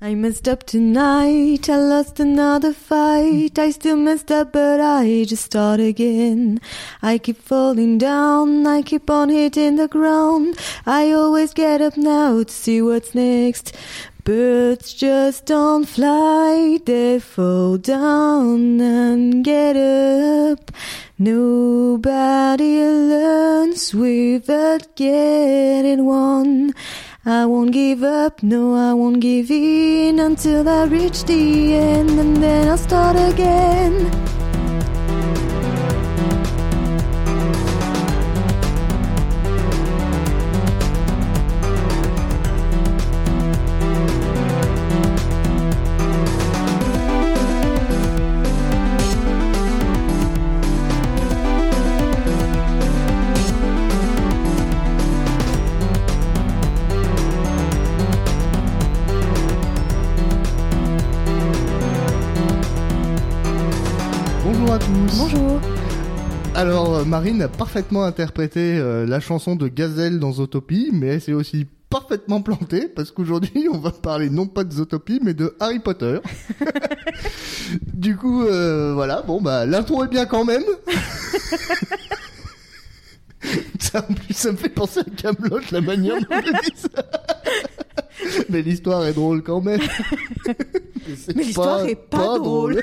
I messed up tonight, I lost another fight. I still messed up, but I just start again. I keep falling down, I keep on hitting the ground. I always get up now to see what's next. Birds just don't fly, they fall down and get up. Nobody learns without getting one. I won't give up, no, I won't give in until I reach the end, and then I'll start again. Marine a parfaitement interprété euh, la chanson de Gazelle dans Zootopie, mais elle s'est aussi parfaitement plantée parce qu'aujourd'hui, on va parler non pas de Zootopie, mais de Harry Potter. du coup, euh, voilà, bon, bah, l'intro est bien quand même. ça, en plus, ça me fait penser à Camelot, la manière dont je dis ça. mais l'histoire est drôle quand même. Mais l'histoire est pas drôle.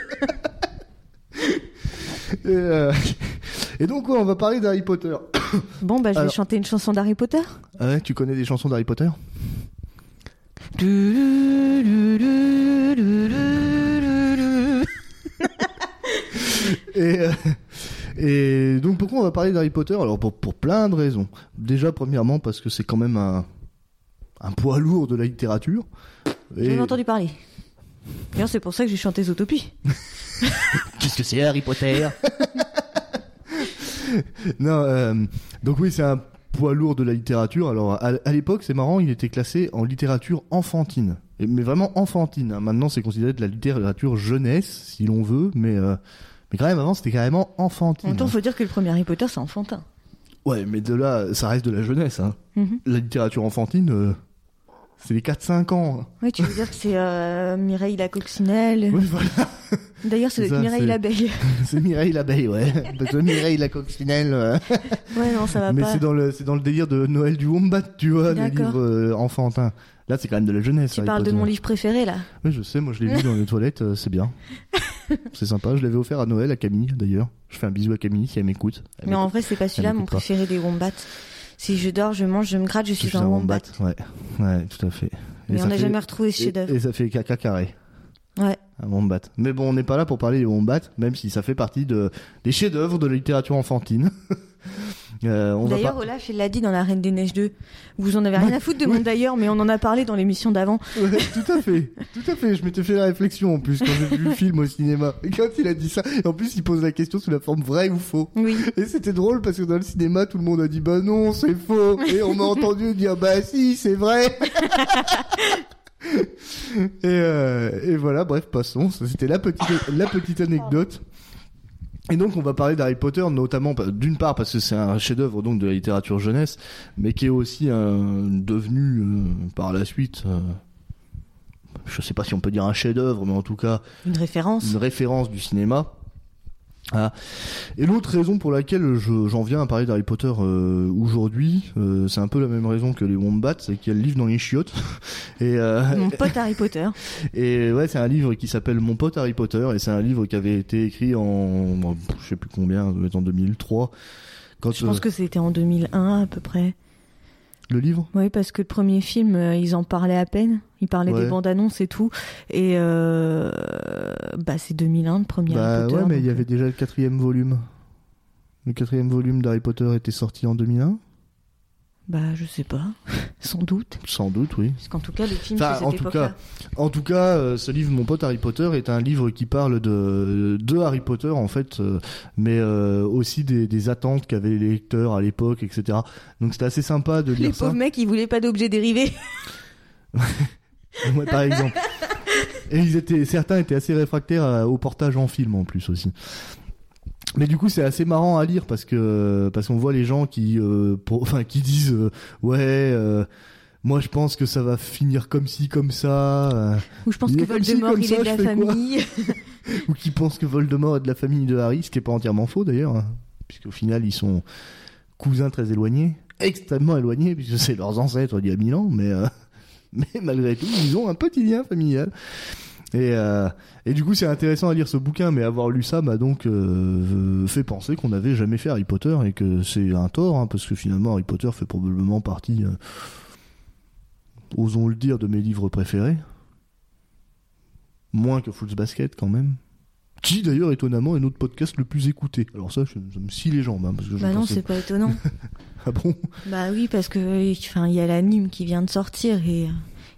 Et, euh, et donc, ouais, on va parler d'Harry Potter. Bon, bah, je vais chanter une chanson d'Harry Potter. Ah ouais, tu connais des chansons d'Harry Potter? Et, euh, et donc pourquoi on va parler d'Harry Potter? Alors pour, pour plein de raisons. Déjà premièrement parce que c'est quand même un, un poids lourd de la littérature. J'en ai entendu parler. D'ailleurs, c'est pour ça que j'ai chanté Zootopie. Qu'est-ce que c'est Harry Potter? Non, euh, donc oui, c'est un poids lourd de la littérature. Alors à, à l'époque, c'est marrant, il était classé en littérature enfantine. Et- mais vraiment enfantine. hein. Maintenant, c'est considéré de la littérature jeunesse, si l'on veut, mais euh, mais quand même avant, c'était carrément En enfantine. même temps, faut dire que le premier Harry Potter, c'est enfantin. Ouais, mais de là, ça reste de la jeunesse. Hein. Mhm. La littérature enfantine, euh, c'est les 4-5 ans. Oui, tu veux dire que c'est euh, Mireille la coccinelle. Oui, voilà. D'ailleurs, c'est Mireille l'abeille. c'est Mireille l'abeille, ouais. Parce que Mireille la coccinelle. euh, Ouais, non, ça va Mais pas. c'est dans le c'est dans le délire de Noël du Wombat, tu vois, les livres euh, enfantins. Là, c'est quand même de la jeunesse. Tu parles de mon livre préféré, là. Oui, je sais, moi je l'ai lu dans les toilettes, euh, c'est bien. c'est sympa, je l'avais offert à Noël à Camille d'ailleurs. Je fais un bisou à Camille si elle m'écoute. Mais en vrai, c'est pas celui-là mon préféré des wombats. Si je dors, je mange, je me gratte, je suis Je suis un wombat. Ouais, ouais, tout à fait. Mais on n'a fait- jamais retrouvé ce et, chef-d'œuvre. et ça fait caca carré. Ouais. Un wombat. Mais bon, on n'est pas là pour parler des wombats, même si ça fait partie de des chefs-d'œuvre de la littérature enfantine. Euh, D'ailleurs, pas... Olaf, il l'a dit dans La Reine des Neiges 2. Vous en avez rien à foutre de Oui. mon d'ailleurs, mais on en a parlé dans l'émission d'avant. Ouais, tout à fait, tout à fait. Je m'étais fait la réflexion en plus quand j'ai vu le film au cinéma. Et quand il a dit ça, et en plus il pose la question sous la forme vrai ou faux. Oui. Et c'était drôle parce que dans le cinéma, tout le monde a dit bah non, c'est faux. Et on m'a entendu dire bah si, c'est vrai. et, euh, et voilà, bref, passons. C'était la petite, la petite anecdote. Et donc on va parler d'Harry Potter notamment bah, d'une part parce que c'est un chef-d'œuvre donc de la littérature jeunesse, mais qui est aussi un, devenu euh, par la suite, euh, je sais pas si on peut dire un chef-d'œuvre, mais en tout cas Une référence. une référence du cinéma. Ah. Et l'autre raison pour laquelle je- j'en viens à parler d'Harry Potter euh, aujourd'hui, euh, c'est un peu la même raison que les Wombats, c'est qu'il y a le livre dans les chiottes. Et, euh, Mon pote Harry Potter. et ouais, c'est un livre qui s'appelle Mon pote Harry Potter, et c'est un livre qui avait été écrit en, je sais plus combien, en 2003. Quand Je pense euh, que c'était en 2001 à peu près. Le livre, Oui, parce que le premier film, euh, ils en parlaient à peine. Ils parlaient Ouais. des bandes annonces et tout. Et euh, bah, c'est 2001 le premier bah Harry Potter. ouais, mais il y avait déjà le quatrième volume. Le quatrième volume d'Harry Potter était sorti en 2001, Bah, je sais pas. Sans doute. sans doute, oui. Parce qu'en tout cas, le film, Enfin, c'est en cette tout époque-là. En tout cas, euh, ce livre, Mon pote Harry Potter, est un livre qui parle de, de Harry Potter, en fait, euh, mais euh, aussi des, des attentes qu'avaient les lecteurs à l'époque, etc. Donc c'était assez sympa de Les lire ça. pauvres mecs, ils voulaient pas d'objets dérivés. Ouais, par exemple. Et ils étaient, certains étaient assez réfractaires au portage en film en plus aussi. Mais du coup, c'est assez marrant à lire parce que parce qu'on voit les gens qui, euh, pour- enfin, qui disent euh, ouais. euh, moi je pense que ça va finir comme ci, comme ça. euh, Ou je pense Il que ci, Voldemort, il ça, est de la famille. ou qui pense que Voldemort est de la famille de Harry, ce qui est pas entièrement faux d'ailleurs, hein, puisqu'au final ils sont cousins très éloignés, extrêmement éloignés, puisque c'est leurs ancêtres d'il y a mille ans, mais, euh, mais malgré tout, ils ont un petit lien familial. Et, euh, et du coup, c'est intéressant à lire ce bouquin, mais avoir lu ça m'a donc euh, fait penser qu'on n'avait jamais fait Harry Potter et que c'est un tort, hein, parce que finalement Harry Potter fait probablement partie, euh, osons le dire, de mes livres préférés. Moins que Fool's Basket quand même. Qui d'ailleurs étonnamment est notre podcast le plus écouté. Alors ça, je, me scie les jambes. hein, parce que je Bah non, c'est pas étonnant. Ah bon? Bah oui, parce que enfin, il y a l'anime qui vient de sortir et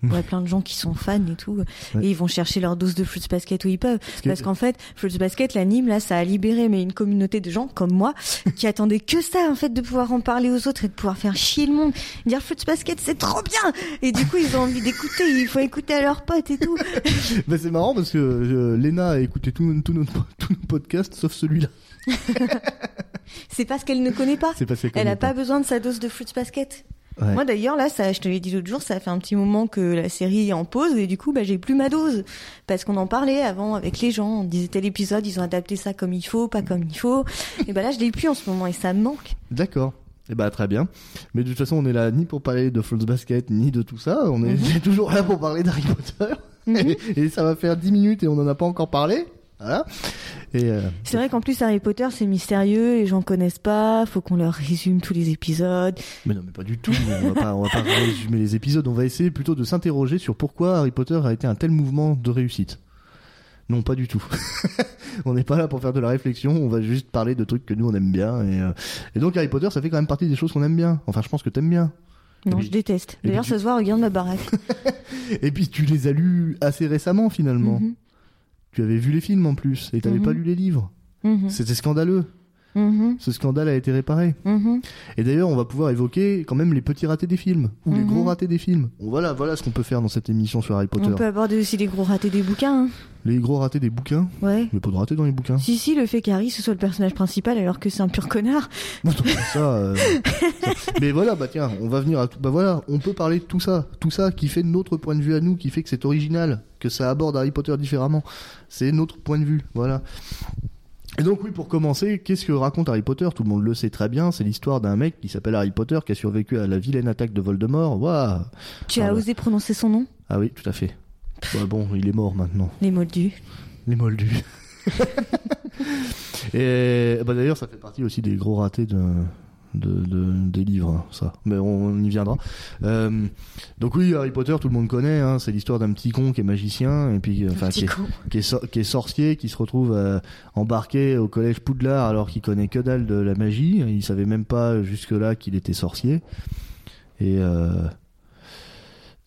il y a plein de gens qui sont fans et tout. Ouais. Et ils vont chercher leur dose de Fruits Basket où ils peuvent. Parce qu'en fait, Fruits Basket, l'anime, là, ça a libéré mais une communauté de gens comme moi qui attendaient que ça, en fait, de pouvoir en parler aux autres et de pouvoir faire chier le monde. Dire Fruits Basket, c'est trop bien Et du coup, ils ont envie d'écouter, il faut écouter à leurs potes et tout. Bah, c'est marrant parce que euh, Léna a écouté tous nos, nos podcasts sauf celui-là. C'est parce qu'elle ne connaît pas. Comme Elle a pas besoin de sa dose de Fruits Basket. Ouais. Moi d'ailleurs là, ça, je te l'ai dit l'autre jour, ça fait un petit moment que la série est en pause et du coup bah j'ai plus ma dose parce qu'on en parlait avant avec les gens, on disait tel épisode, ils ont adapté ça comme il faut, pas comme il faut. et bah là je l'ai plus en ce moment et ça me manque. D'accord. Et bah très bien. Mais de toute façon, on est là ni pour parler de False Basket ni de tout ça. On est Mhm. toujours là pour parler d'Harry Potter. Mhm. et, et ça va faire 10 minutes et on n'en a pas encore parlé. Voilà. Euh, C'est vrai qu'en plus Harry Potter c'est mystérieux, les gens connaissent pas, faut qu'on leur résume tous les épisodes. mais non, mais pas du tout. On va pas, on va pas résumer les épisodes. On va essayer plutôt de s'interroger sur pourquoi Harry Potter a été un tel mouvement de réussite. Non, pas du tout. on n'est pas là pour faire de la réflexion. On va juste parler de trucs que nous on aime bien. Et, euh, et donc Harry Potter, ça fait quand même partie des choses qu'on aime bien. Enfin, je pense que t'aimes bien. Non, puis- je déteste. D'ailleurs tu- ça se voit, regarde ma baraque. Et puis tu les as lus assez récemment finalement. Mhm. Tu avais vu les films en plus et t'avais Mhm. pas lu les livres. Mhm. C'était scandaleux. Mhm. Ce scandale a été réparé. Mhm. Et d'ailleurs, on va pouvoir évoquer quand même les petits ratés des films ou les Mhm. gros ratés des films. Voilà, voilà ce qu'on peut faire dans cette émission sur Harry Potter. On peut aborder aussi les gros ratés des bouquins. hein. Les gros ratés des bouquins. Ouais. Mais pas de ratés dans les bouquins. Si, si, le fait qu'Harry ce soit le personnage principal alors que c'est un pur connard. Bon, ça, euh, ça- Mais voilà, bah tiens, on va venir à tout. Bah voilà, on peut parler de tout ça, tout ça qui fait notre point de vue à nous, qui fait que c'est original, que ça aborde Harry Potter différemment. C'est notre point de vue, voilà. Et donc oui, pour commencer, qu'est-ce que raconte Harry Potter? Tout le monde le sait très bien, c'est l'histoire d'un mec qui s'appelle Harry Potter qui a survécu à la vilaine attaque de Voldemort. Waouh Tu Ah as ouais. osé prononcer son nom? Ah oui, tout à fait. Ouais, bon, il est mort maintenant. Les moldus. Les moldus. Et bah d'ailleurs, ça fait partie aussi des gros ratés de, de, de- des livres, hein, ça. Mais on, on y viendra. Euh, donc oui, Harry Potter, tout le monde connaît. Hein, c'est l'histoire d'un petit con qui est magicien et puis euh, enfin qui qui qui est sorcier, qui se retrouve euh, embarqué au collège Poudlard alors qu'il connaît que dalle de la magie. Il savait même pas jusque là qu'il était sorcier. Et euh,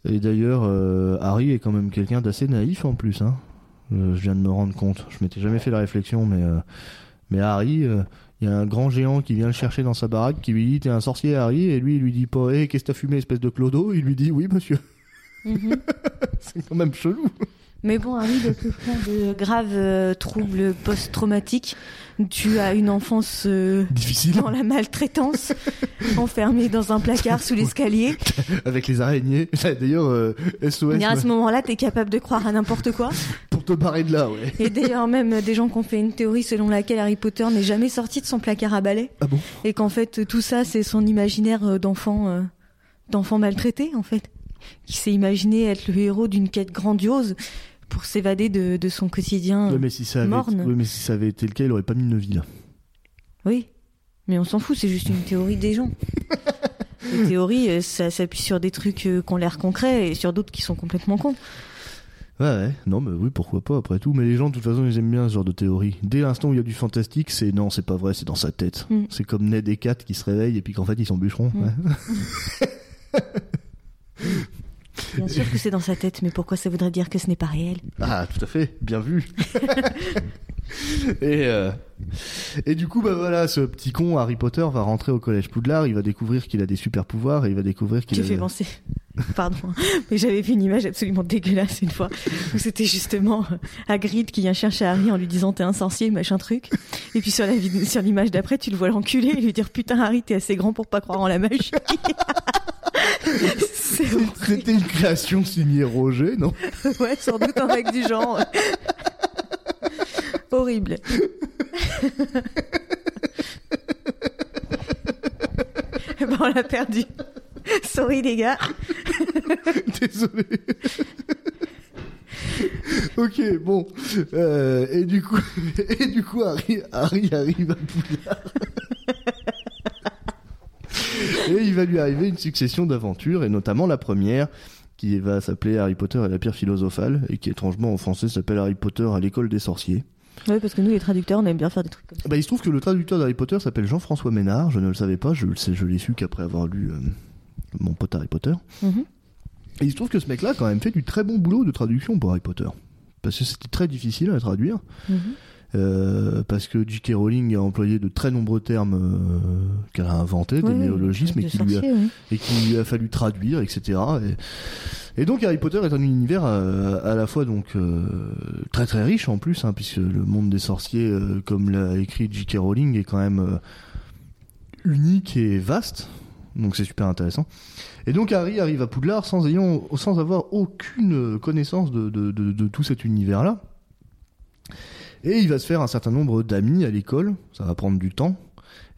et d'ailleurs, Harry est quand même quelqu'un d'assez naïf en plus. Hein. Je viens de me rendre compte. Je m'étais jamais fait la réflexion, mais mais Harry, il y a un grand géant qui vient le chercher dans sa baraque, qui lui dit t'es un sorcier Harry, et lui il lui dit pas hé qu'est-ce que t'as fumé espèce de clodo, il lui dit oui monsieur. Mhm. C'est quand même chelou. Mais bon, Harry souffrir de graves euh, troubles post-traumatiques. Tu as une enfance euh, Difficile dans la maltraitance, enfermée dans un placard sous l'escalier. avec les araignées. D'ailleurs euh, SOS Et à ce moment-là, t'es capable de croire à n'importe quoi. pour te barrer de là, ouais. Et d'ailleurs, même des gens qui ont fait une théorie selon laquelle Harry Potter n'est jamais sorti de son placard à balai. Ah bon? Et qu'en fait, tout ça, c'est son imaginaire euh, d'enfant, euh, d'enfant maltraité, en fait. Qui s'est imaginé être le héros d'une quête grandiose pour s'évader de, de son quotidien. Ouais, mais si ça avait morne. mais si ça avait été le cas, il aurait pas mis de vie là. Oui. Mais on s'en fout, c'est juste une théorie des gens. Les théories, euh, ça s'appuie sur des trucs euh, qui ont l'air concrets et sur d'autres qui sont complètement cons. Ouais, ouais. Non, mais oui, pourquoi pas, après tout. Mais les gens, de toute façon, ils aiment bien ce genre de théorie. Dès l'instant où il y a du fantastique, c'est non, c'est pas vrai, c'est dans sa tête. Mm. C'est comme Ned et Kat qui se réveillent et puis qu'en fait, ils sont bûcherons. Mm. ouais. Bien sûr que c'est dans sa tête, mais pourquoi ça voudrait dire que ce n'est pas réel? Ah, tout à fait, bien vu. et, euh, et du coup, bah voilà, ce petit con Harry Potter va rentrer au collège Poudlard, il va découvrir qu'il a des super pouvoirs et il va découvrir qu'il Tu a... fais penser. Pardon, mais j'avais vu une image absolument dégueulasse une fois où c'était justement euh, Hagrid qui vient chercher Harry en lui disant t'es un sorcier machin truc et puis sur la sur l'image d'après tu le vois l'enculer et lui dire putain Harry t'es assez grand pour pas croire en la magie. C'était une création signée Roger, non? Ouais, sans doute un mec du genre. Horrible. Ben, on l'a perdu. Sorry les gars. Désolé. ok, bon. Euh, et du coup, et du coup, Harry, Harry arrive à Poudlard. et il va lui arriver une succession d'aventures, et notamment la première, qui va s'appeler Harry Potter et la pierre philosophale, et qui étrangement en français s'appelle Harry Potter à l'école des sorciers. Oui, parce que nous, les traducteurs, on aime bien faire des trucs comme ça. Bah, il se trouve que le traducteur d'Harry Potter s'appelle Jean-François Ménard, je ne le savais pas, je l'ai su qu'après avoir lu euh, mon pote Harry Potter. Mhm. Et il se trouve que ce mec-là a quand même fait du très bon boulot de traduction pour Harry Potter. Parce que c'était très difficile à traduire. Mhm. Euh, parce que J.K. Rowling a employé de très nombreux termes euh, qu'elle a inventés, des néologismes, et de qui lui a sorcier, oui. et qu'il lui a fallu traduire, etc. Et, et donc Harry Potter est un univers à, à la fois donc euh, très très riche en plus, hein, puisque le monde des sorciers, euh, comme l'a écrit J.K. Rowling, est quand même euh, unique et vaste. Donc c'est super intéressant. Et donc Harry arrive à Poudlard sans ayant, sans avoir aucune connaissance de, tout cet univers-là. Et il va se faire un certain nombre d'amis à l'école. Ça va prendre du temps.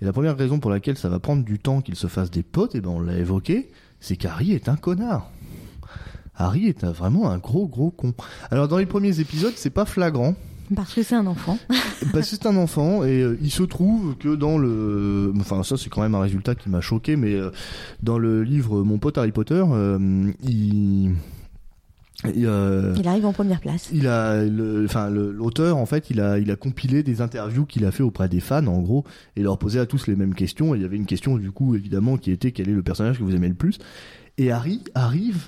Et la première raison pour laquelle ça va prendre du temps qu'il se fasse des potes, et ben on l'a évoqué, c'est qu'Harry est un connard. Harry est vraiment un gros gros con. Alors dans les premiers épisodes, c'est pas flagrant Parce que c'est un enfant. parce que c'est un enfant et euh, il se trouve que dans le enfin ça c'est quand même un résultat qui m'a choqué mais euh, dans le livre Mon pote Harry Potter, euh, il il, euh, Il arrive en première place. il a, le- enfin, l'auteur en fait, il a, il a compilé des interviews qu'il a fait auprès des fans, en gros, et leur posait à tous les mêmes questions. Et il y avait une question du coup, évidemment, qui était quel est le personnage que vous aimez le plus. Et Harry arrive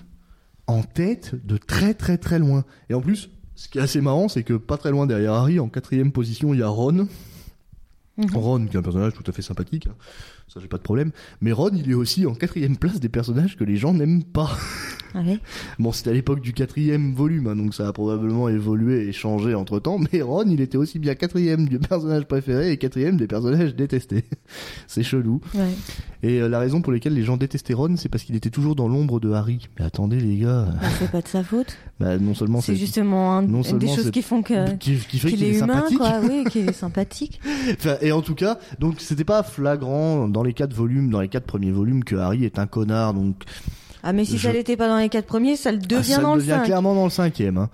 en tête de très très très loin. Et en plus, ce qui est assez marrant, c'est que pas très loin derrière Harry, en quatrième position, il y a Ron. Mhm. Ron, qui est un personnage tout à fait sympathique, hein. Ça j'ai pas de problème. Mais Ron, il est aussi en quatrième place des personnages que les gens n'aiment pas. Ah ouais? Bon, c'était à l'époque du quatrième volume, hein, donc ça a probablement évolué et changé entre temps, mais Ron, il était aussi bien quatrième du personnage préféré et quatrième des personnages détestés. c'est chelou. Ouais. Et euh, la raison pour laquelle les gens détestaient Ron, c'est parce qu'il était toujours dans l'ombre de Harry. Mais attendez, les gars, Bah, c'est pas de sa faute. bah, non seulement C'est justement un- non des seulement choses c'est- qui font que Qui, qui fait qu'il est, humain, sympathique. quoi. Oui, qu'il est sympathique. Enfin, et en tout cas, donc c'était pas flagrant dans les quatre volumes, dans les quatre premiers volumes, que Harry est un connard. Donc Ah, mais si Je- ça l'était pas dans les quatre premiers, ça le devient Ah, ça dans le devient 5. clairement dans le cinquième. Hein.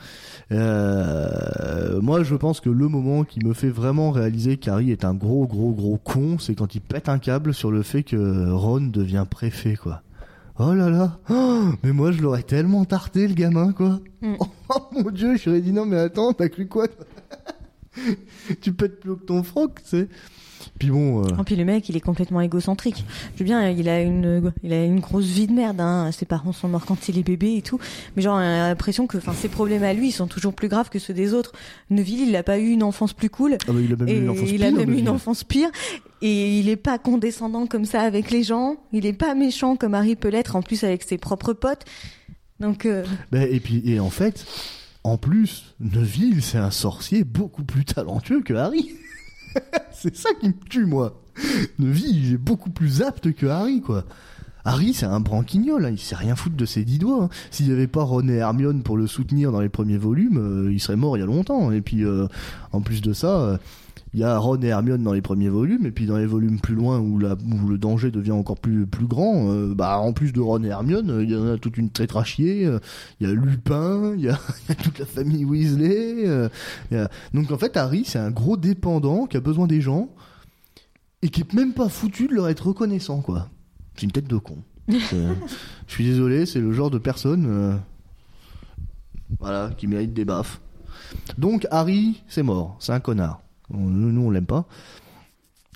Euh, moi, je pense que le moment qui me fait vraiment réaliser qu'Harry est un gros, gros, gros con, c'est quand il pète un câble sur le fait que Ron devient préfet, quoi. Oh là là, Oh, mais moi je l'aurais tellement tarté le gamin, quoi. Mm. Oh mon dieu, je aurais dit non mais attends, t'as cru quoi Tu pètes plus haut que ton froc, tu sais. Puis bon, euh, Et puis le mec, il est complètement égocentrique. Je veux bien, il a une, il a une grosse vie de merde. Hein. Ses parents sont morts quand il est bébé et tout. Mais genre, on a l'impression que, enfin, ses problèmes à lui, ils sont toujours plus graves que ceux des autres. Neville, il a pas eu une enfance plus cool. ah bah, il a même Et eu une enfance il a pire, même eu une Neville. enfance pire. Et il est pas condescendant comme ça avec les gens. Il est pas méchant comme Harry peut l'être, en plus avec ses propres potes. Donc, euh, Ben, et puis, et en fait, en plus, Neville, c'est un sorcier beaucoup plus talentueux que Harry. c'est ça qui me tue, moi. Neville, il est beaucoup plus apte que Harry, quoi. Harry, c'est un branquignol, hein, il sait rien foutre de ses dix doigts. hein. S'il n'y avait pas Ron et Hermione pour le soutenir dans les premiers volumes, euh, il serait mort il y a longtemps. Et puis, euh, en plus de ça, euh, il y a Ron et Hermione dans les premiers volumes, et puis dans les volumes plus loin où, la, où le danger devient encore plus, plus grand, euh, bah, en plus de Ron et Hermione, il y en a toute une tétrachier, euh, il y a Lupin, il y a, il y a toute la famille Weasley. euh, il y a- Donc en fait, Harry, c'est un gros dépendant qui a besoin des gens, et qui est même pas foutu de leur être reconnaissant, quoi. C'est une tête de con. Je suis désolé, c'est le genre de personne, voilà, qui mérite des baffes. Donc Harry, c'est mort, c'est un connard. Nous, nous, on l'aime pas.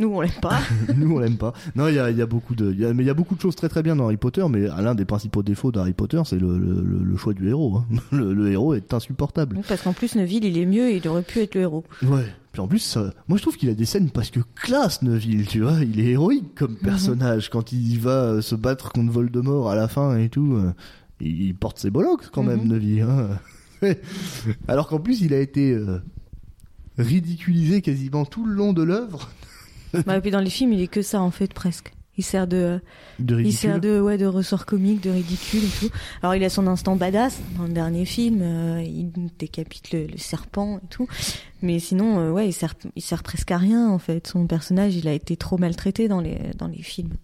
nous, on l'aime pas. nous, on l'aime pas. Non, il y a, y a beaucoup de, y a- mais il y a beaucoup de choses très très bien dans Harry Potter. Mais l'un des principaux défauts d'Harry Potter, c'est le, le- choix du héros. hein. Le, le héros est insupportable. Parce qu'en plus, Neville, il est mieux et il aurait pu être le héros. Ouais. Puis en plus, moi je trouve qu'il a des scènes parce que classe Neville, tu vois. Il est héroïque comme personnage quand il va euh, se battre contre Voldemort à la fin et tout. euh, il, porte ses bollocks quand même, Mhm. Neville. hein. Alors qu'en plus, il a été euh, ridiculisé quasiment tout le long de l'œuvre. bah, et puis dans les films, il est que ça, en fait, presque. Il sert de, De il sert de, ouais, de ressort comique, de ridicule et tout. Alors il a son instant badass dans le dernier film, euh, il décapite le, le serpent et tout. Mais sinon, euh, ouais, il sert, il sert presque à rien en fait. Son personnage, il a été trop maltraité dans les, dans les films.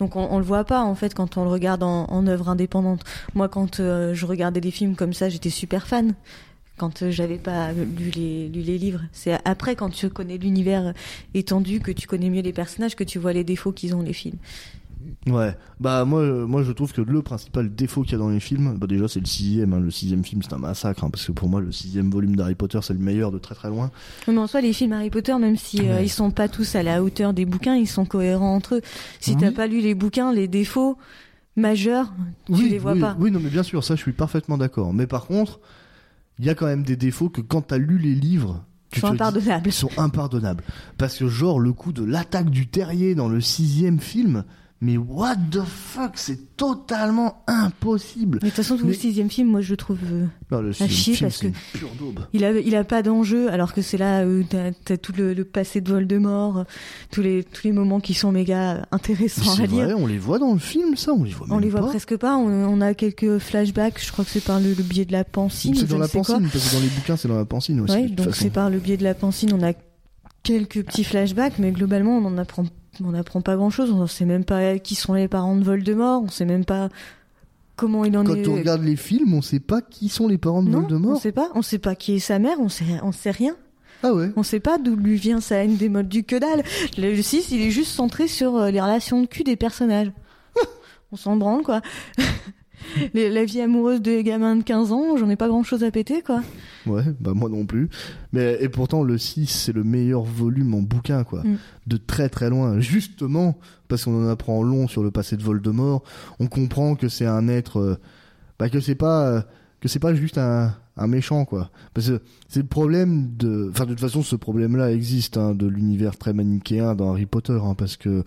Donc on, on le voit pas en fait quand on le regarde en, en œuvre indépendante. Moi, quand euh, je regardais des films comme ça, j'étais super fan. Quand euh, j'avais pas lu les, lu les livres, c'est après quand tu connais l'univers étendu, que tu connais mieux les personnages, que tu vois les défauts qu'ils ont les films. Ouais, bah moi, euh, moi je trouve que le principal défaut qu'il y a dans les films, bah déjà c'est le sixième, hein. le sixième film c'est un massacre, hein, parce que pour moi le sixième volume d'Harry Potter c'est le meilleur de très très loin. Mais en soi, les films Harry Potter, même si euh, Ouais. ils sont pas tous à la hauteur des bouquins, ils sont cohérents entre eux. Si Oui. t'as pas lu les bouquins, les défauts majeurs, tu oui, les vois oui, pas. Oui, non mais bien sûr, ça je suis parfaitement d'accord. Mais par contre, il y a quand même des défauts que quand t'as lu les livres, tu dis- sont impardonnables. Parce que genre le coup de l'attaque du terrier dans le sixième film, mais what the fuck, c'est totalement impossible. Mais de toute façon, tout Mais- le sixième film, moi, je le trouve. euh, Non, le chier film parce que- une pure daube. il a, il a pas d'enjeu, alors que c'est là t'as as tout le, le passé de Voldemort, tous les tous les moments qui sont méga intéressants C'est à lire. vrai, on les voit dans le film, ça, on les voit On même les voit pas. presque pas. On, on a quelques flashbacks. Je crois que c'est par le, le biais de la pancine. C'est dans la ne sais quoi. pancine, parce que dans les bouquins, c'est dans la pancine aussi. Ouais, donc façon. c'est par le biais de la pancine, on a quelques petits flashbacks, mais globalement, on en apprend, on apprend pas grand chose. On sait même pas qui sont les parents de Voldemort, on sait même pas comment il en Quand est. on regarde les films, on sait pas qui sont les parents de non, on Voldemort. sait pas, on sait pas qui est sa mère, on sait, on sait rien. Ah ouais. On sait pas d'où lui vient sa haine des modes du que dalle. Le 6, il est juste centré sur euh, les relations de cul des personnages. on s'en branle, quoi. Les- la vie amoureuse des gamins de 15 ans, j'en ai pas grand chose à péter, quoi. Ouais, bah moi non plus. Mais et pourtant le 6 c'est le meilleur volume en bouquin quoi, Mm. de très très loin. Justement parce qu'on en apprend long sur le passé de Voldemort, on comprend que c'est un être euh, bah que c'est pas euh, que c'est pas juste un un méchant quoi. Parce que c'est le problème de enfin de toute façon ce problème-là existe hein, de l'univers très manichéen dans Harry Potter hein, parce que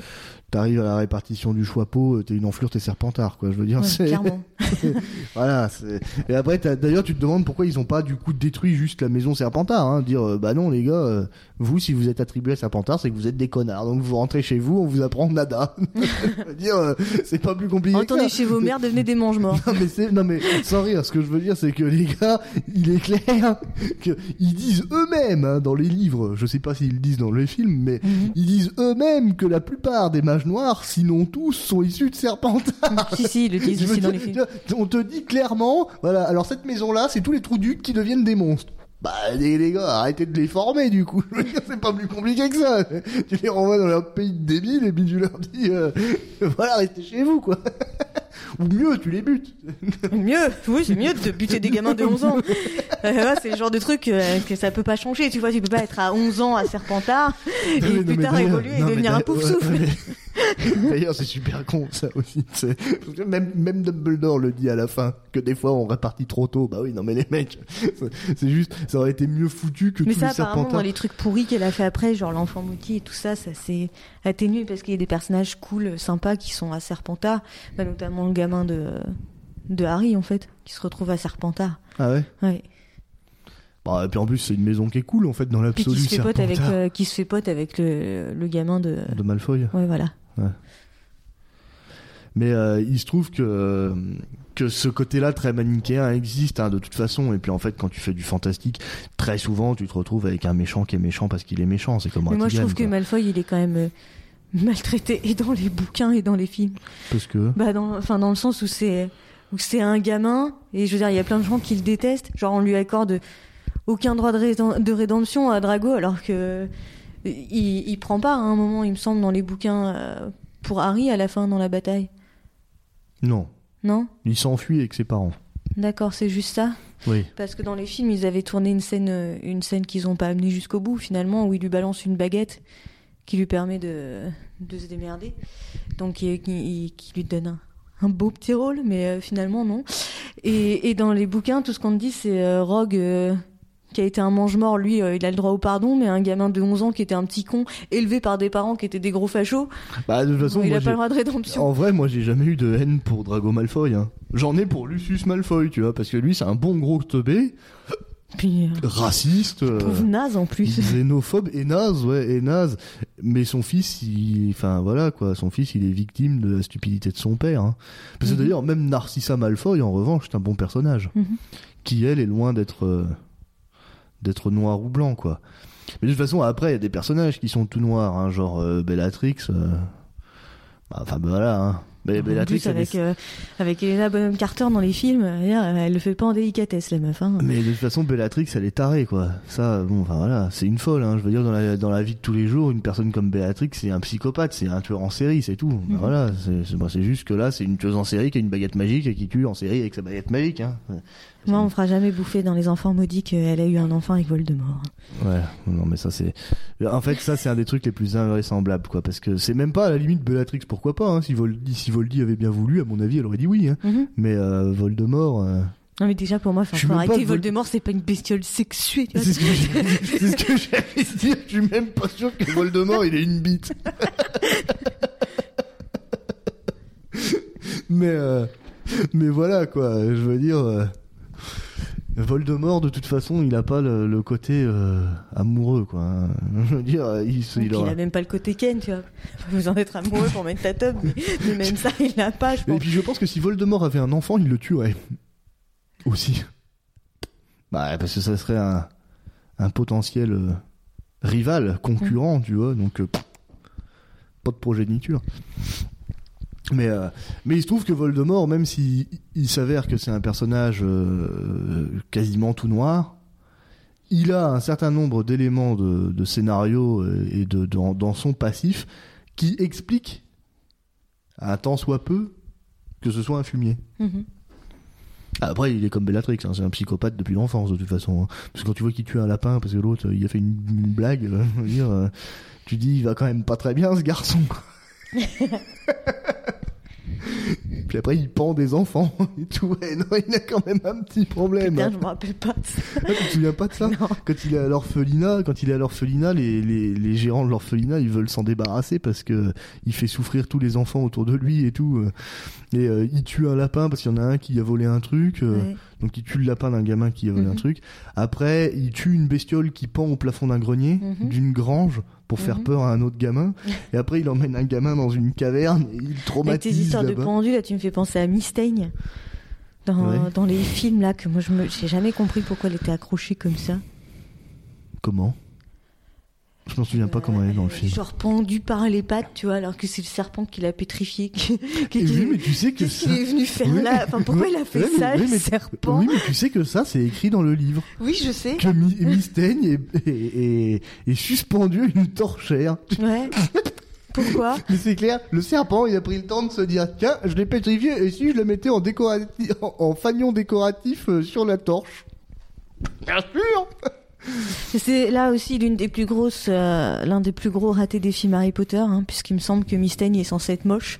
t'arrives à la répartition du choix-peau, t'es une enflure, t'es serpentard quoi. Je veux dire Ouais, c'est clairement. voilà. c'est- Et après, d'ailleurs, tu te demandes pourquoi ils ont pas du coup détruit juste la maison Serpentard. Hein, dire euh, bah non les gars, euh, vous si vous êtes attribué à Serpentard, c'est que vous êtes des connards. Donc vous rentrez chez vous, on vous apprend nada. Je veux dire, euh, c'est pas plus compliqué. Retournez chez vos mères, devenez des mange-morts. Non mais c'est non mais sans rire, ce que je veux dire c'est que les gars, il est clair que ils disent eux-mêmes hein, dans les livres, je sais pas s'ils le disent dans les films, mais Mhm. ils disent eux-mêmes que la plupart des mages noirs, sinon tous, sont issus de Serpentard. si, si, ils le disent aussi dans les films. On te dit clairement, voilà, alors cette maison-là, c'est tous les trous ducs qui deviennent des monstres. Bah, les, gars, arrêtez de les former, du coup. C'est pas plus compliqué que ça. Tu les renvoies dans leur pays de débiles et puis tu leur dis, euh, voilà, restez chez vous, quoi. Ou mieux, tu les butes. Mieux, oui, c'est mieux de buter des gamins de 11 ans. Euh, c'est le genre de truc euh, que ça peut pas changer. Tu vois, tu peux pas être à 11 ans à Serpentard et Non, mais- non, plus tard évoluer et non, devenir un pouf ouais, souffle. ouais, D'ailleurs, c'est super con, ça aussi. Même, même Dumbledore le dit à la fin, que des fois on répartit trop tôt. Bah oui, non mais les mecs, c'est- juste, ça aurait été mieux foutu que Mais tous ça, les apparemment, dans les trucs pourris qu'elle a fait après, genre l'enfant maudit et tout ça, ça s'est atténué parce qu'il y a des personnages cool, sympas qui sont à Serpentard, bah, notamment le gamin de, de Harry en fait, qui se retrouve à Serpentard. Ah ouais? Ouais. Bah, et puis en plus, c'est une maison qui est cool, en fait, dans l'absolu. qui se fait pote avec, euh, qui se fait pote avec le, le gamin de. De Malfoy. Ouais, voilà. Mais euh, il se trouve que que ce côté-là très manichéen existe hein, de toute façon. Et puis en fait, quand tu fais du fantastique, très souvent, tu te retrouves avec un méchant qui est méchant parce qu'il est méchant. C'est comme Mais moi, je trouve que. Malfoy, il est quand même euh, maltraité et dans les bouquins et dans les films. Parce que... Bah, dans, enfin, dans le sens où c'est, où c'est un gamin, et je veux dire, il y a plein de gens qui le détestent. Genre, on lui accorde aucun droit de, de rédemption à Drago, alors que il, il prend pas à un moment, il me semble, dans les bouquins euh, pour Harry à la fin dans la bataille. Non, Non? Il s'enfuit avec ses parents. D'accord, c'est juste ça? Oui. Parce que dans les films, ils avaient tourné une scène, euh, une scène qu'ils ont pas amenée jusqu'au bout, finalement, où il lui balance une baguette qui lui permet de, de se démerder. Donc, qui, qui- qui lui donne un, un beau petit rôle, mais euh, finalement, non. Et, et dans les bouquins, tout ce qu'on te dit, c'est euh, Rogue, qui a été un mange-mort, lui, euh, il a le droit au pardon, mais un gamin de 11 ans qui était un petit con, élevé par des parents qui étaient des gros fachos, Bah de toute façon, il moi, a pas le droit de rédemption. en vrai, moi j'ai jamais eu de haine pour Drago Malfoy. Hein. J'en ai pour Lucius Malfoy, tu vois, parce que lui c'est un bon gros teubé. Puis, euh, raciste, euh, naze en plus. xénophobe et naze, ouais, et naze. Mais son fils, il, enfin voilà quoi, son fils, il est victime de la stupidité de son père. hein. Parce que Mhm. d'ailleurs, même Narcissa Malfoy, en revanche, c'est un bon personnage, Mhm. qui elle est loin d'être euh, d'être noir ou blanc quoi. Mais de toute façon, après, il y a des personnages qui sont tout noirs, hein, genre euh, Bellatrix. euh, bah, Enfin ben, voilà. Hein. Mais Bellatrix, plus, avec, euh, avec Elena Bonham Carter dans les films, elle le fait pas en délicatesse, la meuf. Hein. Mais de toute façon, Bellatrix, elle est tarée, quoi. Ça, bon, enfin voilà, c'est une folle. Hein. Je veux dire, dans la, dans la vie de tous les jours, une personne comme Bellatrix, c'est un psychopathe, c'est un tueur en série, c'est tout. Mhm. Voilà, c'est bon, c'est juste que là, c'est une tueuse en série qui a une baguette magique et qui tue en série avec sa baguette magique. Hein. Moi, on fera jamais bouffer dans les enfants maudits qu'elle a eu un enfant avec Voldemort. Ouais, non, mais ça, c'est. En fait, ça, c'est un des trucs les plus invraisemblables, quoi. Parce que c'est même pas à la limite Bellatrix, pourquoi pas. Hein. Si, Voldy, si Voldy avait bien voulu, à mon avis, elle aurait dit oui. Hein. Mhm. Mais euh, Voldemort. euh, Non, mais déjà, pour moi, faut arrêter. Vol- Voldemort, c'est pas une bestiole sexuée. C'est ce que j'ai- c'est ce que j'allais dire. Je suis même pas sûr que Voldemort il ait une bite. mais euh, mais voilà quoi. Je veux dire, Voldemort de toute façon il a pas le, le côté euh, amoureux quoi. hein. Je veux dire, il, se- Et il puis, il aura- a même pas le côté Ken, tu vois. Pas besoin d'être amoureux pour mettre ta tub, mais, mais même ça, il l'a pas, je Et pense. puis je pense que si Voldemort avait un enfant, il le tuerait aussi. Bah parce que ça serait un un potentiel euh, rival, concurrent, tu vois. Donc euh, pas de progéniture. Mais, euh, mais il se trouve que Voldemort, même s'il il s'avère que c'est un personnage euh, quasiment tout noir, il a un certain nombre d'éléments de, de scénario euh, et de, dans, dans son passif qui expliquent, à tant soit peu, que ce soit un fumier. Mhm. Après, il est comme Bellatrix, hein, c'est un psychopathe depuis l'enfance de toute façon. hein. Parce que quand tu vois qu'il tue un lapin parce que l'autre il a fait une, une blague, euh, dire, tu dis il va quand même pas très bien ce garçon. Puis après il pend des enfants et tout. Non, il a quand même un petit problème. Putain, je me rappelle pas de ça. Ah, tu te souviens pas de ça Non. Quand il est à l'orphelinat, quand il est à l'orphelinat, les, les, les gérants de l'orphelinat, ils veulent s'en débarrasser parce que il fait souffrir tous les enfants autour de lui et tout. euh. Et euh, il tue un lapin parce qu'il y en a un qui a volé un truc. euh, Ouais. donc il tue le lapin d'un gamin qui a volé Mhm. un truc. Après, il tue une bestiole qui pend au plafond d'un grenier, Mhm. d'une grange, pour faire Mhm. peur à un autre gamin. Et après, il emmène un gamin dans une caverne et il Avec tes traumatise histoires de pendus, là, tu me fais penser à Mistaigne. Dans, Ouais. dans les films, là, que moi, je j'ai jamais compris pourquoi elle était accrochée comme ça. Comment? Je m'en souviens pas comment elle est dans le Euh, film. Genre pendue par les pattes, tu vois, alors que c'est le serpent qui l'a pétrifié. Qui, oui, mais tu sais que Qu'est-ce ça... qu'il est venu faire Oui, là? Enfin, pourquoi il a fait oui, ça, oui, le mais- serpent? Oui, mais tu sais que ça, c'est écrit dans le livre. Oui, je sais. Que Mi- Mystaigne est, est, est, est suspendu à une torchère. Ouais. Pourquoi? Mais c'est clair, le serpent, il a pris le temps de se dire, tiens, je l'ai pétrifié, et si je le mettais en, décoratif, en, en fanion décoratif euh, sur la torche Bien sûr C'est là aussi l'une des plus grosses, euh, l'un des plus gros ratés des films Harry Potter, hein, puisqu'il me semble que Mistaigne est censée être moche.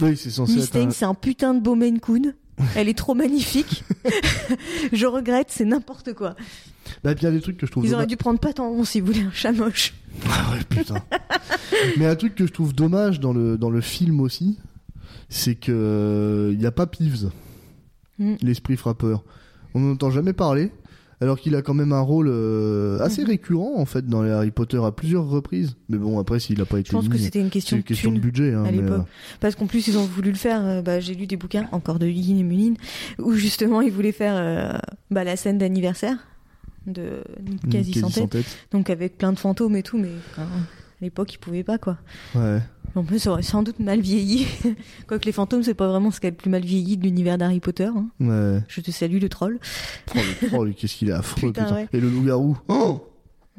Oui, c'est censé être Mistaigne, un... c'est un putain de beau Maine Coon. Elle est trop magnifique. je regrette, c'est n'importe quoi. Bah, il y a des trucs que je trouve Ils auraient dû prendre Patenron si vous voulez un chat moche. Ah ouais, putain. Mais un truc que je trouve dommage dans le, dans le film aussi, c'est que il n'y a pas Peeves, Mm. l'esprit frappeur. On n'entend jamais parler, alors qu'il a quand même un rôle euh, assez Mhm. récurrent en fait dans les Harry Potter à plusieurs reprises. Mais bon, après s'il a pas été Je pense que mis, c'était une question une de question de thune. budget. Hein, à mais, l'époque. Parce qu'en plus, ils ont voulu le faire. euh, bah, j'ai lu des bouquins, encore de Yin et Muline, où justement, ils voulaient faire euh, bah, la scène d'anniversaire de euh, quasi quasi sans sans tête. tête. Donc avec plein de fantômes et tout, mais à l'époque, ils pouvaient pas, quoi. Ouais. En plus, ça aurait sans doute mal vieilli. Quoique les fantômes, c'est pas vraiment ce qui a le plus mal vieilli de l'univers d'Harry Potter. hein. Ouais. Je te salue, le troll. Oh, le troll, qu'est-ce qu'il est affreux, Putain, putain. ouais. Et le loup-garou. Oh,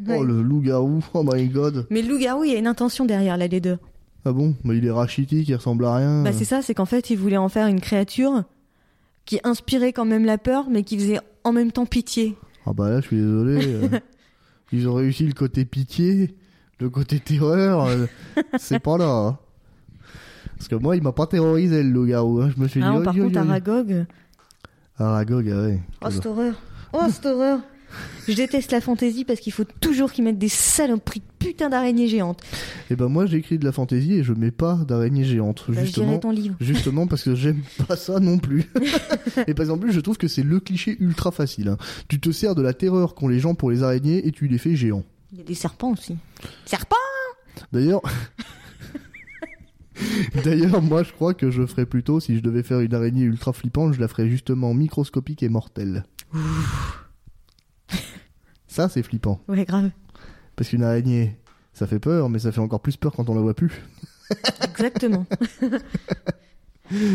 Ouais. oh le loup-garou. Oh my god. Mais le loup-garou, il y a une intention derrière la laideur. Ah bon? Mais il est rachitique, il ressemble à rien. Bah, c'est ça, c'est qu'en fait, ils voulaient en faire une créature qui inspirait quand même la peur, mais qui faisait en même temps pitié. Ah bah là, je suis désolé. euh, ils ont réussi le côté pitié, le côté terreur. euh, c'est pas là. hein. Parce que moi, il m'a pas terrorisé le loup-garou. Hein. Je me suis dit. Ah, oi, par oi, contre. Aragog. Aragog, ah ouais. Oh, cette horreur. Oh, cette horreur. Je déteste la fantaisie parce qu'il faut toujours qu'ils mettent des saloperies de putain d'araignées géantes. Et ben moi j'écris de la fantaisie et je mets pas d'araignée géante. Bah, je justement, ton livre. justement parce que j'aime pas ça non plus. et parce qu'en plus je trouve que c'est le cliché ultra facile. hein. Tu te sers de la terreur qu'ont les gens pour les araignées et tu les fais géants. Il y a des serpents aussi. Serpents D'ailleurs. D'ailleurs, moi, je crois que je ferais plutôt, si je devais faire une araignée ultra flippante, je la ferais justement microscopique et mortelle. Ça, c'est flippant. Ouais, grave. Parce qu'une araignée, ça fait peur, mais ça fait encore plus peur quand on la voit plus. Exactement.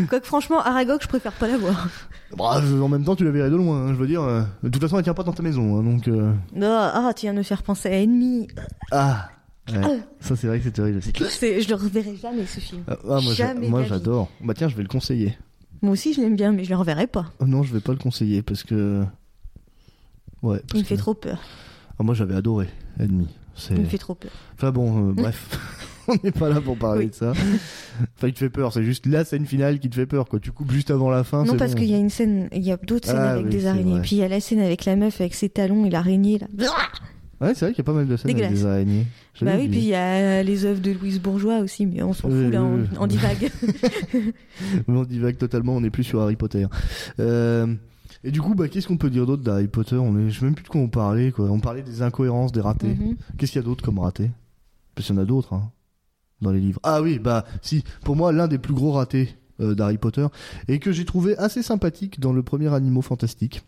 Quoique franchement, Aragog, je préfère pas la voir. Bah, en même temps, tu la verrais de loin, hein, je veux dire. euh, de toute façon, elle tient pas dans ta maison, hein, donc. euh, Non, ah, tu viens de me faire penser à Ennemi. Ah ouais. Ça, c'est vrai que c'est terrible. c'est- C'est- Je le reverrai jamais, ce film. Ah, ah, moi, j'a- Jamais moi de la vie. j'adore. Bah, tiens, je vais le conseiller. Moi aussi, je l'aime bien, mais je le reverrai pas. Oh, non, je vais pas le conseiller parce que. Ouais. parce Il me fait trop peur. Ah, moi, j'avais adoré Ennemi. C'est. Il me fait trop peur. Enfin bon, euh, bref, on n'est pas là pour parler Oui. de ça. Enfin, il te fait peur, c'est juste la scène finale qui te fait peur, quoi. Tu coupes juste avant la fin. Non, parce bon. qu'il y a une scène, il y a d'autres scènes Ah avec oui, des araignées. vrai. Puis il y a la scène avec la meuf avec ses talons et l'araignée, là. Ouais, c'est vrai qu'il y a pas mal de scènes avec des araignées. Bah oui, puis il y a les œuvres de Louise Bourgeois aussi, mais on s'en fout là, on, divague. On divague totalement, on n'est plus sur Harry Potter. Euh, Et du coup, bah, qu'est-ce qu'on peut dire d'autre d'Harry Potter? On est... Je sais même plus de quoi on parlait, quoi. On parlait des incohérences, des ratés. Mhm. Qu'est-ce qu'il y a d'autre comme ratés Parce qu'il y en a d'autres, hein, dans les livres. Ah oui, bah, si. Pour moi, l'un des plus gros ratés euh, d'Harry Potter, et que j'ai trouvé assez sympathique dans le premier Animaux Fantastiques,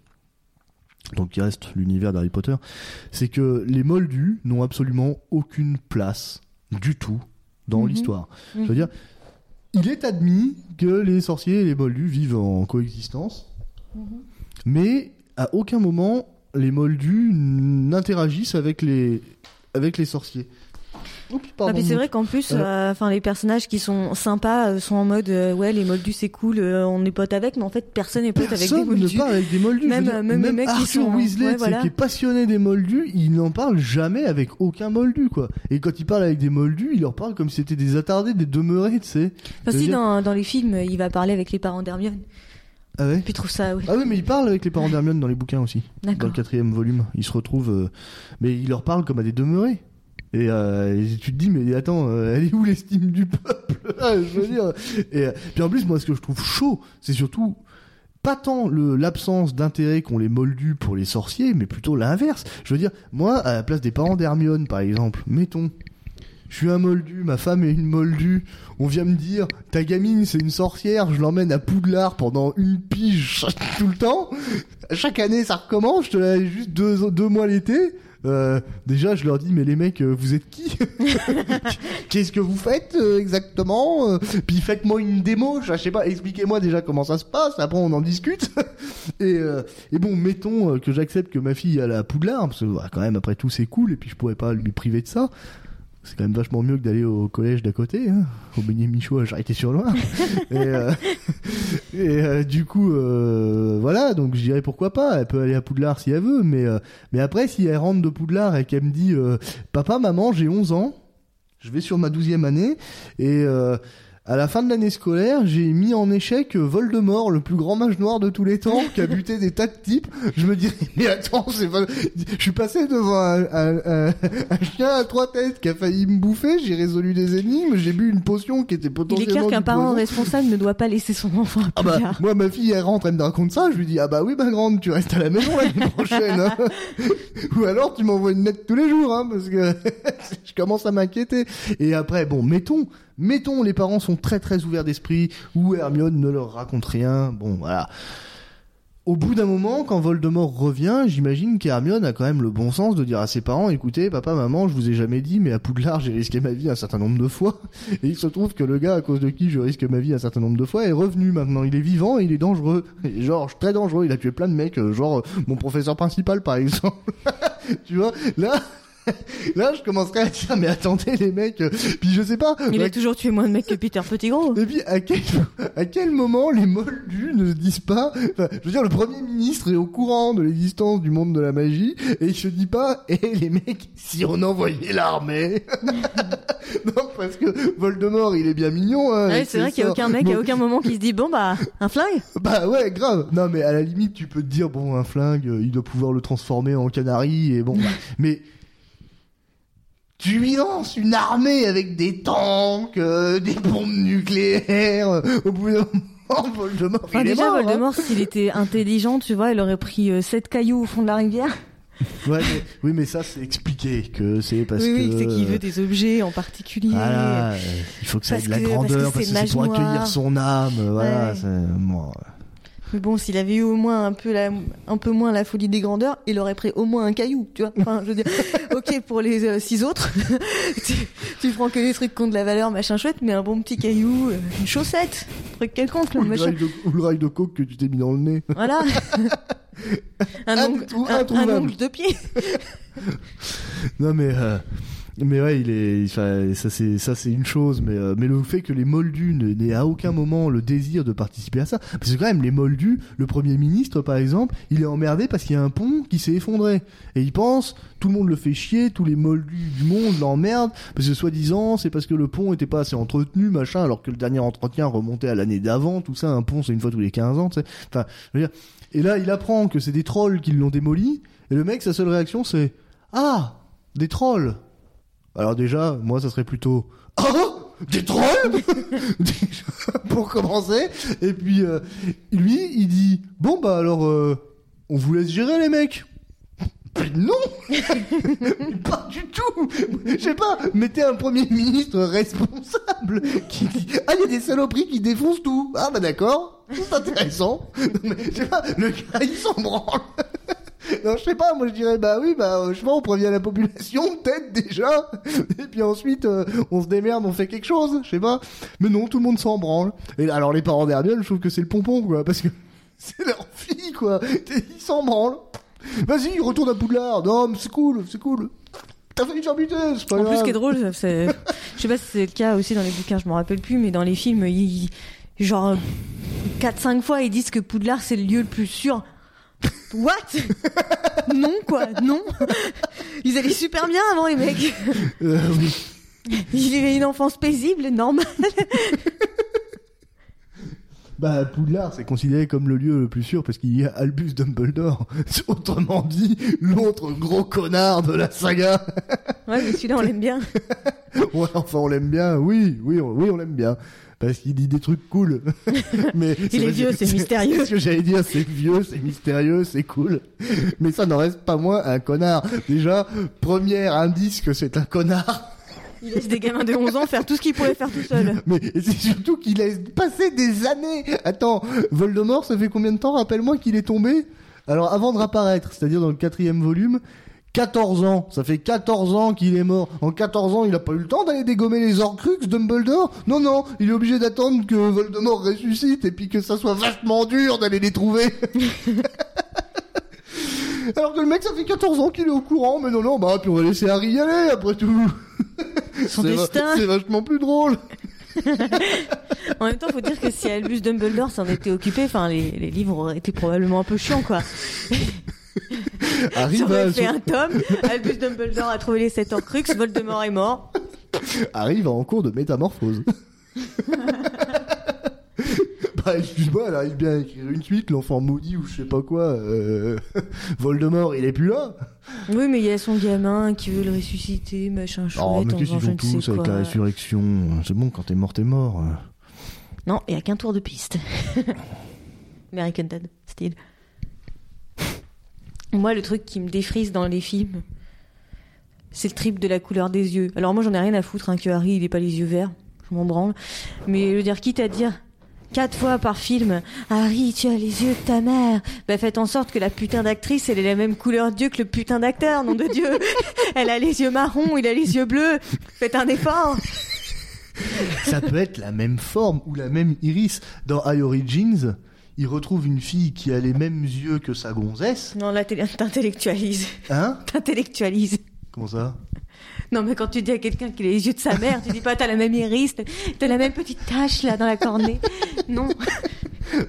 donc qui reste l'univers d'Harry Potter, c'est que les moldus n'ont absolument aucune place du tout dans Mhm. l'histoire. Mhm. Je veux dire, il est admis que les sorciers et les moldus vivent en coexistence, Mhm. mais à aucun moment les moldus n'interagissent avec les avec les sorciers. Ah, c'est vrai qu'en plus, Euh. euh, enfin, les personnages qui sont sympas euh, sont en mode, euh, ouais, les moldus c'est cool, on est potes avec, mais en fait, personne n'est pote avec des moldus. parle avec des moldus. Même, dire, euh, même les mecs qui Arthur sont- Weasley, ouais, tu sais, voilà. qui est passionné des moldus, il n'en parle jamais avec aucun moldu, quoi. Et quand il parle avec des moldus, il leur parle comme si c'était des attardés, des demeurés, tu sais. Enfin, si, dire- dans, dans les films, il va parler avec les parents d'Hermione. Ah ouais? Puis trouve ça, oui. Ah oui, mais il parle avec les parents d'Hermione dans les bouquins aussi. Dans le quatrième volume, il se retrouve, euh, mais il leur parle comme à des demeurés. Et, euh, et tu te dis, mais attends, euh, elle est où l'estime du peuple Ah, Je veux dire. Et euh, puis en plus, moi, ce que je trouve chaud, c'est surtout pas tant l'absence d'intérêt qu'ont les moldus pour les sorciers, mais plutôt l'inverse. Je veux dire, moi, à la place des parents d'Hermione, par exemple, mettons, je suis un moldu, ma femme est une moldue, on vient me dire, ta gamine c'est une sorcière, je l'emmène à Poudlard pendant une pige tout le temps. Chaque année ça recommence, je te la juste deux mois l'été. Euh, déjà, je leur dis, mais les mecs, euh, vous êtes qui Qu'est-ce que vous faites euh, exactement Puis faites-moi une démo, je sais pas, expliquez-moi déjà comment ça se passe, après on en discute. et, bon, mettons que j'accepte que ma fille aille à Poudlard, parce que bah, quand même, après tout, c'est cool, et puis je pourrais pas lui priver de ça. C'est quand même vachement mieux que d'aller au collège d'à côté, hein, au Beignet Michaud à Charité-sur-Loire. et euh, et euh, du coup, euh, voilà, donc je dirais pourquoi pas, elle peut aller à Poudlard si elle veut, mais, euh, mais après, si elle rentre de Poudlard et qu'elle me dit euh, Papa, maman, j'ai 11 ans, je vais sur ma 12e année, et euh, à la fin de l'année scolaire, j'ai mis en échec Voldemort, le plus grand mage noir de tous les temps, qui a buté des tas de types. Je me dirais, mais attends, c'est pas... Je suis passé devant un, un- un- un chien à trois têtes qui a failli me bouffer, j'ai résolu des énigmes, j'ai bu une potion qui était Il est potentiellement clair qu'un parent responsable ne doit pas laisser son enfant à Ah bah, moi, ma fille, elle rentre, elle me raconte ça, je lui dis, ah bah oui, ma grande, tu restes à la maison l'année prochaine, hein. Ou alors, tu m'envoies une lettre tous les jours, hein, parce que je commence à m'inquiéter. Et après, bon, mettons, mettons, les parents sont très très ouverts d'esprit, ou Hermione ne leur raconte rien, bon, voilà. Au bout d'un moment, quand Voldemort revient, j'imagine qu'Hermione a quand même le bon sens de dire à ses parents, écoutez, papa, maman, je vous ai jamais dit, mais à Poudlard, j'ai risqué ma vie un certain nombre de fois. Et il se trouve que le gars à cause de qui je risque ma vie un certain nombre de fois est revenu maintenant. Il est vivant et il est dangereux. Et genre, très dangereux. Il a tué plein de mecs, euh, genre euh, mon professeur principal par exemple. tu vois, là, Là, je commencerai à dire, mais attendez, les mecs, euh, puis je sais pas. Il a toujours tué moins de mecs que Peter Pettigrew. Et puis, à quel, à quel moment les moldus ne se disent pas, enfin, je veux dire, le premier ministre est au courant de l'existence du monde de la magie, et il se dit pas, eh, les mecs, si on envoyait l'armée. non, parce que Voldemort, il est bien mignon, hein. Ouais, c'est vrai qu'il y a aucun mec Bon, à aucun moment qui se dit bon bah un flingue. Bah ouais, grave. Non, mais à la limite, tu peux te dire, bon, un flingue, euh, il doit pouvoir le transformer en canari, et bon, bah, mais tu lui lances une armée avec des tanks, euh, des bombes nucléaires, euh, au bout d'un moment, Voldemort, Enfin il est déjà mort, hein. Voldemort s'il était intelligent, tu vois, il aurait pris euh, sept cailloux au fond de la rivière. Ouais, mais, oui, mais ça, c'est expliqué que c'est parce oui oui, que... c'est qu'il veut des objets en particulier. Voilà, il faut que ça ait de la que- grandeur, parce que c'est pour accueillir son âme, voilà, Ouais. c'est... bon, Mais bon, s'il avait eu au moins un peu la, un peu moins la folie des grandeurs, il aurait pris au moins un caillou, tu vois. Enfin, je veux dire, ok pour les euh, six autres, tu, tu prends que des trucs qui ont de la valeur, machin chouette, mais un bon petit caillou, euh, une chaussette, truc quelconque, ou, le le machin. rail de, ou le rail de coke que tu t'es mis dans le nez. Voilà. un, Un ongle, un, un ongle de pied. Non mais euh, mais ouais il est ça c'est ça c'est une chose mais euh, mais le fait que les Moldus n'aient à aucun moment le désir de participer à ça parce que quand même les Moldus le premier ministre par exemple il est emmerdé parce qu'il y a un pont qui s'est effondré. Et il pense tout le monde le fait chier tous les Moldus du monde l'emmerdent parce que soi-disant c'est parce que le pont était pas assez entretenu machin alors que le dernier entretien remontait à l'année d'avant tout ça un pont c'est une fois tous les 15 ans tu sais. Enfin et là il apprend que c'est des trolls qui l'ont démoli et le mec sa seule réaction c'est ah! Des trolls. Alors déjà, moi, ça serait plutôt oh des trolls pour commencer. Et puis euh, lui, il dit bon bah alors, euh, on vous laisse gérer les mecs. Mais non Pas du tout Je sais pas, mettez un premier ministre responsable qui dit Ah, il y a des saloperies qui défoncent tout Ah bah d'accord, c'est intéressant je sais pas, le gars il s'en branle non, je sais pas, moi je dirais, bah oui, bah euh, je sais pas, on prévient la population, peut-être déjà, et puis ensuite euh, on se démerde, on fait quelque chose, je sais pas. Mais non, tout le monde s'en branle. Et alors les parents d'Hermione, je trouve que c'est le pompon, quoi, parce que c'est leur fille, quoi. Ils s'en branlent. Vas-y, retourne à Poudlard. Non, mais c'est cool, c'est cool. T'as faire buter, c'est pas En grave. plus, ce qui est drôle, c'est, je sais pas si c'est le cas aussi dans les bouquins, je me rappelle plus, mais dans les films, ils, genre, 4-5 fois, ils disent que Poudlard, c'est le lieu le plus sûr. What? non, quoi, non. Ils allaient super bien avant, les mecs. Euh, oui. Ils vivaient une enfance paisible, normale. Bah, Poudlard, c'est considéré comme le lieu le plus sûr parce qu'il y a Albus Dumbledore. Autrement dit, l'autre gros connard de la saga. Ouais, mais celui-là, on l'aime bien. Ouais, enfin, on l'aime bien. Oui, oui, oui, on l'aime bien. Parce qu'il dit des trucs cool. Mais Il est vieux, c'est mystérieux. C'est ce que j'allais dire, c'est vieux, c'est mystérieux, c'est cool. Mais ça n'en reste pas moins un connard. Déjà, premier indice que c'est un connard. Il laisse des gamins de 11 ans faire tout ce qu'ils pourraient faire tout seuls. Mais c'est surtout qu'il laisse passer des années. Attends, Voldemort, ça fait combien de temps, rappelle-moi, qu'il est tombé? Alors, avant de réapparaître, c'est-à-dire dans le quatrième volume, 14 ans. Ça fait 14 ans qu'il est mort. En 14 ans, il a pas eu le temps d'aller dégommer les Horcruxes, Dumbledore Non, non, il est obligé d'attendre que Voldemort ressuscite et puis que ça soit vachement dur d'aller les trouver. Alors que le mec, ça fait 14 ans qu'il est au courant, mais non, non, bah, puis on va laisser Harry y aller, après tout. Son destin. C'est vachement plus drôle. En même temps, faut dire que si Albus Dumbledore s'en était occupé, enfin, les, les livres auraient été probablement un peu chiants, quoi. Aurait va, fait un tome. Albus Dumbledore a trouvé les sept Horcruxes, Voldemort est mort. Harry va en cours de métamorphose. bah, excuse-moi, elle arrive bien à écrire une suite, l'enfant maudit ou je sais pas quoi. euh, Voldemort, il est plus là. Oui, mais il y a son gamin qui veut le ressusciter, machin chouette, Oh, mais qu'est-ce qu'ils je ont ne sais tous avec quoi. la résurrection? C'est bon, quand t'es mort, t'es mort. Non, il y a qu'un tour de piste. American Dad, style. Moi, le truc qui me défrise dans les films, c'est le trip de la couleur des yeux. Alors moi, j'en ai rien à foutre hein, que Harry, il ait pas les yeux verts. Je m'en branle. Mais je veux dire, quitte à dire quatre fois par film, Harry, tu as les yeux de ta mère. Bah, faites en sorte que la putain d'actrice, elle ait la même couleur d'yeux que le putain d'acteur, nom de Dieu. Elle a les yeux marrons, il a les yeux bleus. Faites un effort. Ça peut être la même forme ou la même iris. Dans High Origins, il retrouve une fille qui a les mêmes yeux que sa gonzesse. Non, là, t'intellectualises. Hein? T'intellectualises. Comment ça? Non, mais quand tu dis à quelqu'un qu'il a les yeux de sa mère, tu dis pas t'as la même iris, t'as la même petite tache là dans la cornée. Non.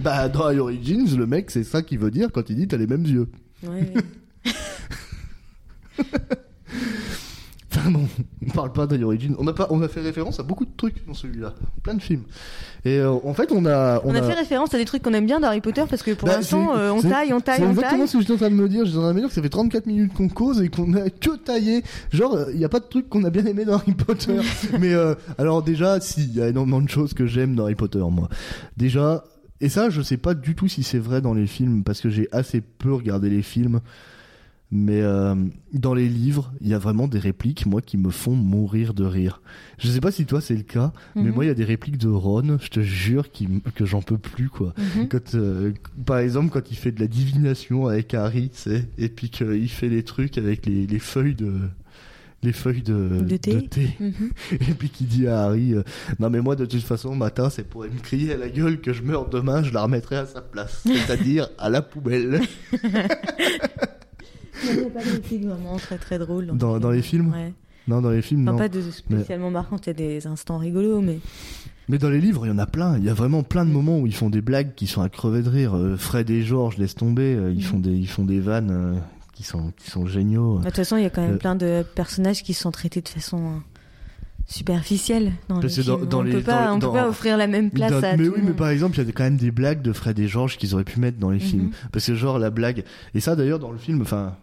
Bah, dans Origins, le mec, c'est ça qu'il veut dire quand il dit t'as les mêmes yeux. Ouais. Enfin bon, on parle pas d'I Origin. On a pas, on a fait référence à beaucoup de trucs dans celui-là, plein de films. Et euh, en fait, on a, On, a, fait référence à des trucs qu'on aime bien d'Harry Potter parce que pour Bah, l'instant, euh, on taille, on taille, C'est on exactement taille. ce que j'étais en train de me dire. J'étais en train de me dire que ça fait 34 minutes qu'on cause et qu'on a que taillé. Genre, il n'y a pas de trucs qu'on a bien aimé dans Harry Potter. Mais euh, alors déjà, si, il y a énormément de choses que j'aime dans Harry Potter, moi. Déjà, et ça, je sais pas du tout si c'est vrai dans les films parce que j'ai assez peu regardé les films. Mais euh, dans les livres, il y a vraiment des répliques, moi, qui me font mourir de rire. Je sais pas si toi c'est le cas, mais Mhm. moi, il y a des répliques de Ron, je te jure, qui, que j'en peux plus, quoi. Mhm. Quand, euh, par exemple, quand il fait de la divination avec Harry, tu sais, et puis qu'il fait les trucs avec les, les feuilles de les feuilles de, De thé. Mhm. et puis qu'il dit à Harry euh, non mais moi de toute façon matin c'est pour me crier à la gueule que je meurs demain je la remettrai à sa place c'est-à-dire à la poubelle Il n'y a pas de répliques vraiment très très drôles. Dans- dans les films Ouais. non dans les films Enfin, non pas de spécialement marquant, il y a des instants rigolos, mais. mais dans les livres il y en a plein il y a vraiment plein de moments où ils font des blagues qui sont à crever de rire Euh, Fred et George laisse tomber euh, ils Mhm. font des ils font des vannes euh, qui sont qui sont géniaux De toute façon, il y a quand même Euh. plein de personnages qui sont traités de façon euh, superficielle dans les Parce films. dans on les- peut pas, on peut pas offrir la même place à mais tout oui, mais par exemple, il y a quand même des blagues de Fred et George qu'ils auraient pu mettre dans les Mhm. films. Parce que genre la blague, et ça d'ailleurs dans le film, enfin,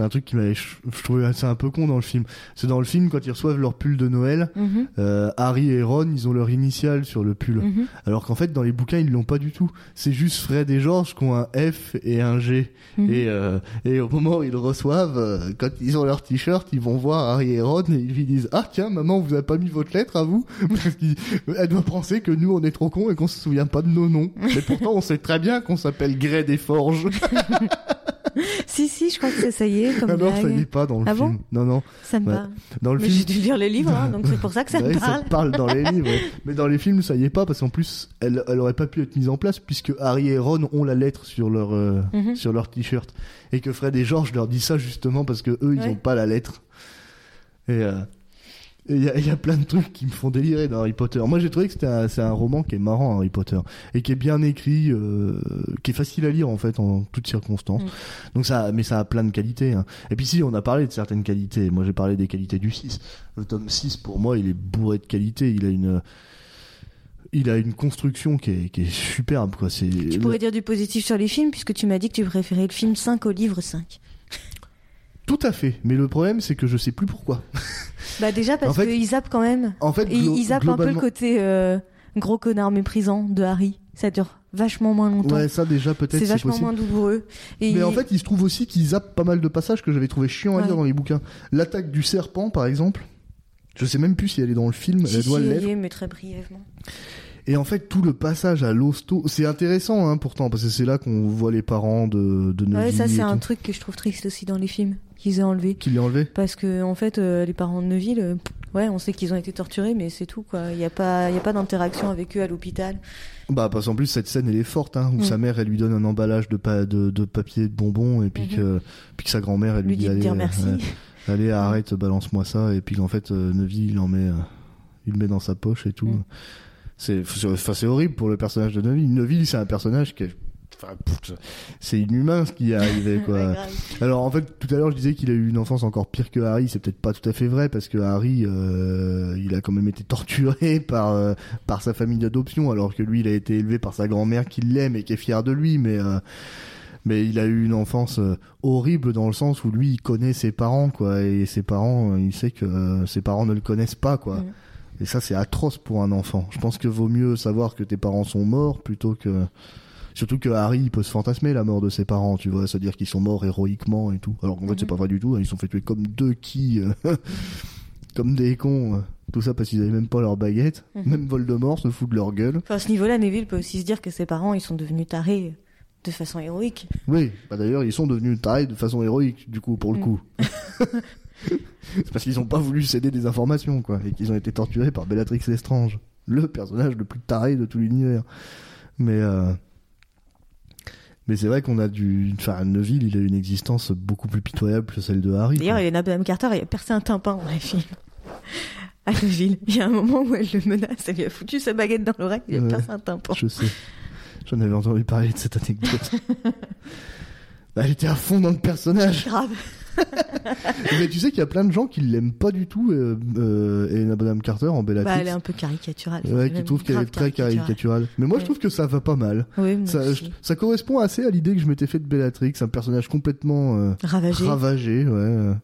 c'est un truc qui m'avait, je trouvais assez un peu con dans le film. C'est dans le film quand ils reçoivent leur pull de Noël, Mhm, euh, Harry et Ron, ils ont leur initiale sur le pull. mhm. Alors qu'en fait dans les bouquins ils l'ont pas du tout. C'est juste Fred et George qui ont un F et un G. Mhm. Et, euh, et au moment où ils le reçoivent, euh, quand ils ont leur t-shirt, ils vont voir Harry et Ron et ils lui disent Ah tiens, maman, vous avez pas mis votre lettre à vous? Parce qu'elle doit penser que nous on est trop cons et qu'on se souvient pas de nos noms. Mais pourtant on sait très bien qu'on s'appelle Grey des Forges. Si, si, je crois que ça, ça y est, comme Alors ça y est pas dans le Ah bon film. non, non. Ça me Ouais. parle. Dans le Mais film. j'ai dû lire les livres, hein, donc c'est pour ça que ça Ouais, me parle. te parle dans les livres. Mais dans les films, ça y est pas parce qu'en plus, elle, elle aurait pas pu être mise en place puisque Harry et Ron ont la lettre sur leur euh, Mhm. sur leur t-shirt et que Fred et George leur disent ça justement parce que eux ils Ouais. ont pas la lettre. Et euh, et il y, a- il y a plein de trucs qui me font délirer dans Harry Potter. Moi, j'ai trouvé que c'était un, c'est un roman qui est marrant, Harry Potter, et qui est bien écrit, euh, qui est facile à lire en fait en toutes circonstances. Mm. Donc ça, mais ça a plein de qualités. hein. Et puis si, on a parlé de certaines qualités. Moi, j'ai parlé des qualités du 6. Le tome 6, pour moi, il est bourré de qualités. Il a une, il a une construction qui est, qui est superbe, quoi. Tu pourrais dire du positif sur les films, puisque tu m'as dit que tu préférais le film 5 au livre 5. Tout à fait. Mais le problème, c'est que je sais plus pourquoi. Bah déjà parce En fait- qu'ils zappent quand même. En fait, glo- ils zappent un peu le côté euh, gros connard méprisant de Harry. Ça dure vachement moins longtemps. Ouais, ça déjà peut-être c'est vachement possible. moins douloureux. Et Mais en fait, il se trouve aussi qu'ils zappent pas mal de passages que j'avais trouvé chiants à Ouais. lire dans les bouquins. L'attaque du serpent, par exemple. Je sais même plus si elle est dans le film, si, elle doit si, l'être. mais très brièvement. Et en fait, tout le passage à l'hosto, c'est intéressant, hein, pourtant, parce que c'est là qu'on voit les parents de, de Ouais, ça c'est un tout. truc que je trouve triste aussi dans les films qu'ils aient enlevé. Qui l'a enlevé Parce que en fait, euh, les parents de Neville, euh, ouais, on sait qu'ils ont été torturés, mais c'est tout quoi. Il n'y a pas, il y a pas d'interaction avec eux à l'hôpital. Bah, parce qu'en plus, cette scène, elle est forte, hein, où Mm. sa mère, elle lui donne un emballage de, pa- de, de papier de bonbons, et puis, Mhm. que, puis que sa grand-mère, elle lui, Lui dit allez, dire euh, merci. allez, arrête, balance-moi ça, et puis qu'en fait, euh, Neville, il en met, euh, il le met dans sa poche et tout. Mm. C'est, c'est horrible pour le personnage de Neville. Neville, c'est un personnage qui est, enfin, c'est inhumain ce qui est arrivé, quoi. Alors en fait, tout à l'heure je disais qu'il a eu une enfance encore pire que Harry. C'est peut-être pas tout à fait vrai parce que Harry, euh, il a quand même été torturé par euh, par sa famille d'adoption, alors que lui, il a été élevé par sa grand-mère qui l'aime et qui est fière de lui. Mais euh, mais il a eu une enfance horrible dans le sens où lui, il connaît ses parents, quoi, et ses parents, il sait que ses parents ne le connaissent pas, quoi. Mm. Et ça, c'est atroce pour un enfant. Je pense que vaut mieux savoir que tes parents sont morts plutôt que Surtout que Harry, il peut se fantasmer la mort de ses parents, tu vois, c'est-à-dire qu'ils sont morts héroïquement et tout. Alors qu'en fait, c'est Mhm. pas vrai du tout, hein, ils sont fait tuer comme deux qui, euh, comme des cons. euh. Tout ça parce qu'ils avaient même pas leur baguette. Mhm. Même Voldemort se fout de leur gueule. Enfin, à ce niveau-là, Neville peut aussi se dire que ses parents, ils sont devenus tarés de façon héroïque. Oui, bah d'ailleurs, ils sont devenus tarés de façon héroïque, du coup, pour le Mhm. coup. c'est parce qu'ils ont pas voulu céder des informations, quoi, et qu'ils ont été torturés par Bellatrix Lestrange, le personnage le plus taré de tout l'univers. Mais euh... Mais c'est vrai qu'on a du. Enfin, Neville, il a une existence beaucoup plus pitoyable que celle de Harry. D'ailleurs, quoi. Elena Bonham Carter, il a percé un tympan dans les films. À Neville. Il y a un moment où elle le menace, elle lui a foutu sa baguette dans l'oreille, il a Ouais. percé un tympan. Je sais. J'en avais entendu parler de cette anecdote. Bah, elle était à fond dans le personnage. Grave. Mais tu sais qu'il y a plein de gens qui l'aiment pas du tout, euh, euh, Helena Bonham Carter en Bellatrix. Bah, elle est un peu caricaturale. Ouais, qui trouve qu'elle est très caricaturale. Mais moi, je trouve que ça va pas mal. Oui, Ça, aussi. je- ça correspond assez à l'idée que je m'étais fait de Bellatrix, un personnage complètement euh, Ravagée. ravagé, ouais.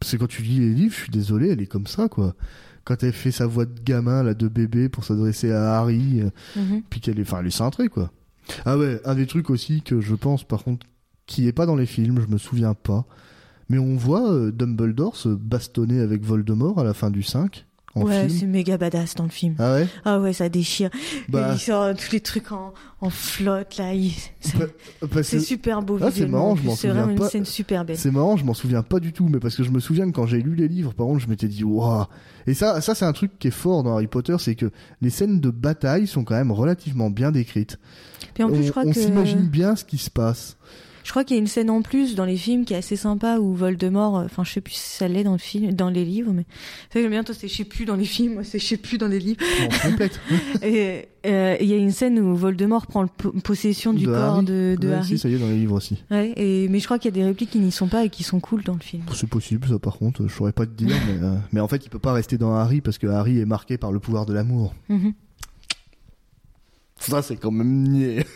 Parce que quand tu lis les livres, je suis désolé, elle est comme ça, quoi. Quand elle fait sa voix de gamin, là, de bébé, pour s'adresser à Harry, euh, Mhm. puis qu'elle est, enfin, elle est cintrée, quoi. Ah ouais, un des trucs aussi que je pense, par contre, qui est pas dans les films, je me souviens pas. Mais on voit euh, Dumbledore se bastonner avec Voldemort à la fin du 5, en Ouais, c'est méga badass dans le film. Ah ouais? Ah ouais, ça déchire. Bah, Il sort tous les trucs en, en flotte, là. il- c'est- bah, C'est super beau Ah, c'est marrant, je m'en C'est souviens vraiment pas. une scène super belle. C'est marrant, je m'en souviens pas du tout, mais parce que je me souviens que quand j'ai lu les livres, par contre, je m'étais dit, waouh. Et ça, ça c'est un truc qui est fort dans Harry Potter, c'est que les scènes de bataille sont quand même relativement bien décrites. Puis en plus, on je crois on que s'imagine bien ce qui se passe. Je crois qu'il y a une scène en plus dans les films qui est assez sympa où Voldemort, euh, enfin je sais plus si ça l'est dans le film, dans les livres, mais c'est que j'aime bien toi c'est je sais plus dans les films, moi c'est je sais plus dans les livres. En complète. Et euh, il y a une scène où Voldemort prend possession du De corps Harry. de, de Ouais, Harry. Si, ça y est, dans les livres aussi. Ouais, et mais je crois qu'il y a des répliques qui n'y sont pas et qui sont cool dans le film. C'est possible, ça, par contre, je saurais pas te dire, mais, euh, mais en fait, il peut pas rester dans Harry parce que Harry est marqué par le pouvoir de l'amour. Mhm. Ça, c'est quand même niais.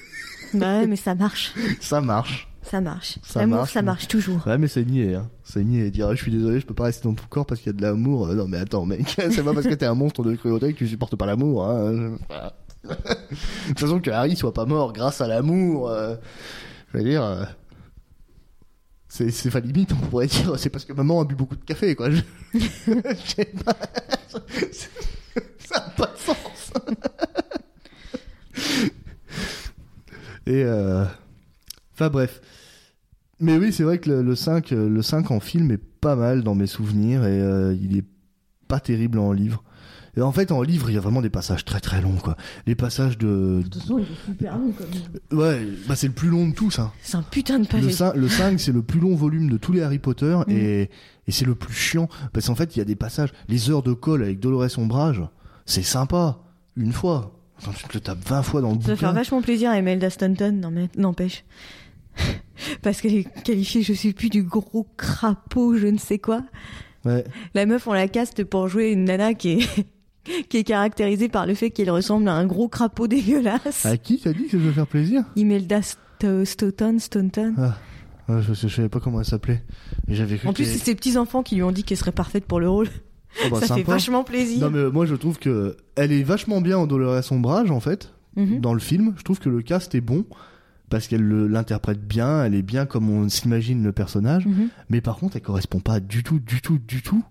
Bah ouais, mais ça marche, ça marche. Ça marche. Ça L'amour, marche, ça marche toujours. Ouais, mais c'est niais, hein. C'est niais. Dire, je suis désolé, je peux pas rester dans ton corps parce qu'il y a de l'amour. Euh, non, mais attends, mec. c'est pas parce que t'es un monstre de cruauté que tu supportes pas l'amour, hein. De toute façon, que Harry soit pas mort grâce à l'amour, euh, je veux dire, euh, c'est, c'est pas limite, on pourrait dire, c'est parce que maman a bu beaucoup de café, quoi. Je, je sais pas. Ça a pas de sens. Et, enfin, bref. Mais oui, c'est vrai que le, le 5, euh, le 5 en film est pas mal dans mes souvenirs et euh, il est pas terrible en livre. Et en fait, en livre, il y a vraiment des passages très très longs, quoi. Les passages de. toute façon, il est super long comme Ouais, bah c'est le plus long de tous, hein. C'est un putain de pavé. Le 5, le 5, c'est le plus long volume de tous les Harry Potter Mm. et, et c'est le plus chiant. Parce qu'en fait, il y a des passages. Les heures de colle avec Dolores Ombrage, c'est sympa. Une fois. Quand tu te le tapes 20 fois dans le Ça va faire bouquin. vachement plaisir à Imelda Stanton, non mais n'empêche. Parce qu'elle est qualifiée, je sais plus, du gros crapaud, je ne sais quoi. Ouais. La meuf, on la caste pour jouer une nana qui est, qui est caractérisée par le fait qu'elle ressemble à un gros crapaud dégueulasse. À qui t'as dit que je veux faire plaisir? Imelda St- Stoughton, Staunton. Ah, ouais, je, je savais pas comment elle s'appelait. J'avais En plus, c'est ses petits-enfants qui lui ont dit qu'elle serait parfaite pour le rôle. Oh, bah, ça fait vachement plaisir. Non mais moi je trouve que elle est vachement bien en Dolores Ombrage en fait Mhm. dans le film. Je trouve que le cast est bon parce qu'elle le- l'interprète bien, elle est bien comme on s'imagine le personnage. Mhm. Mais par contre, elle correspond pas du tout, du tout, du tout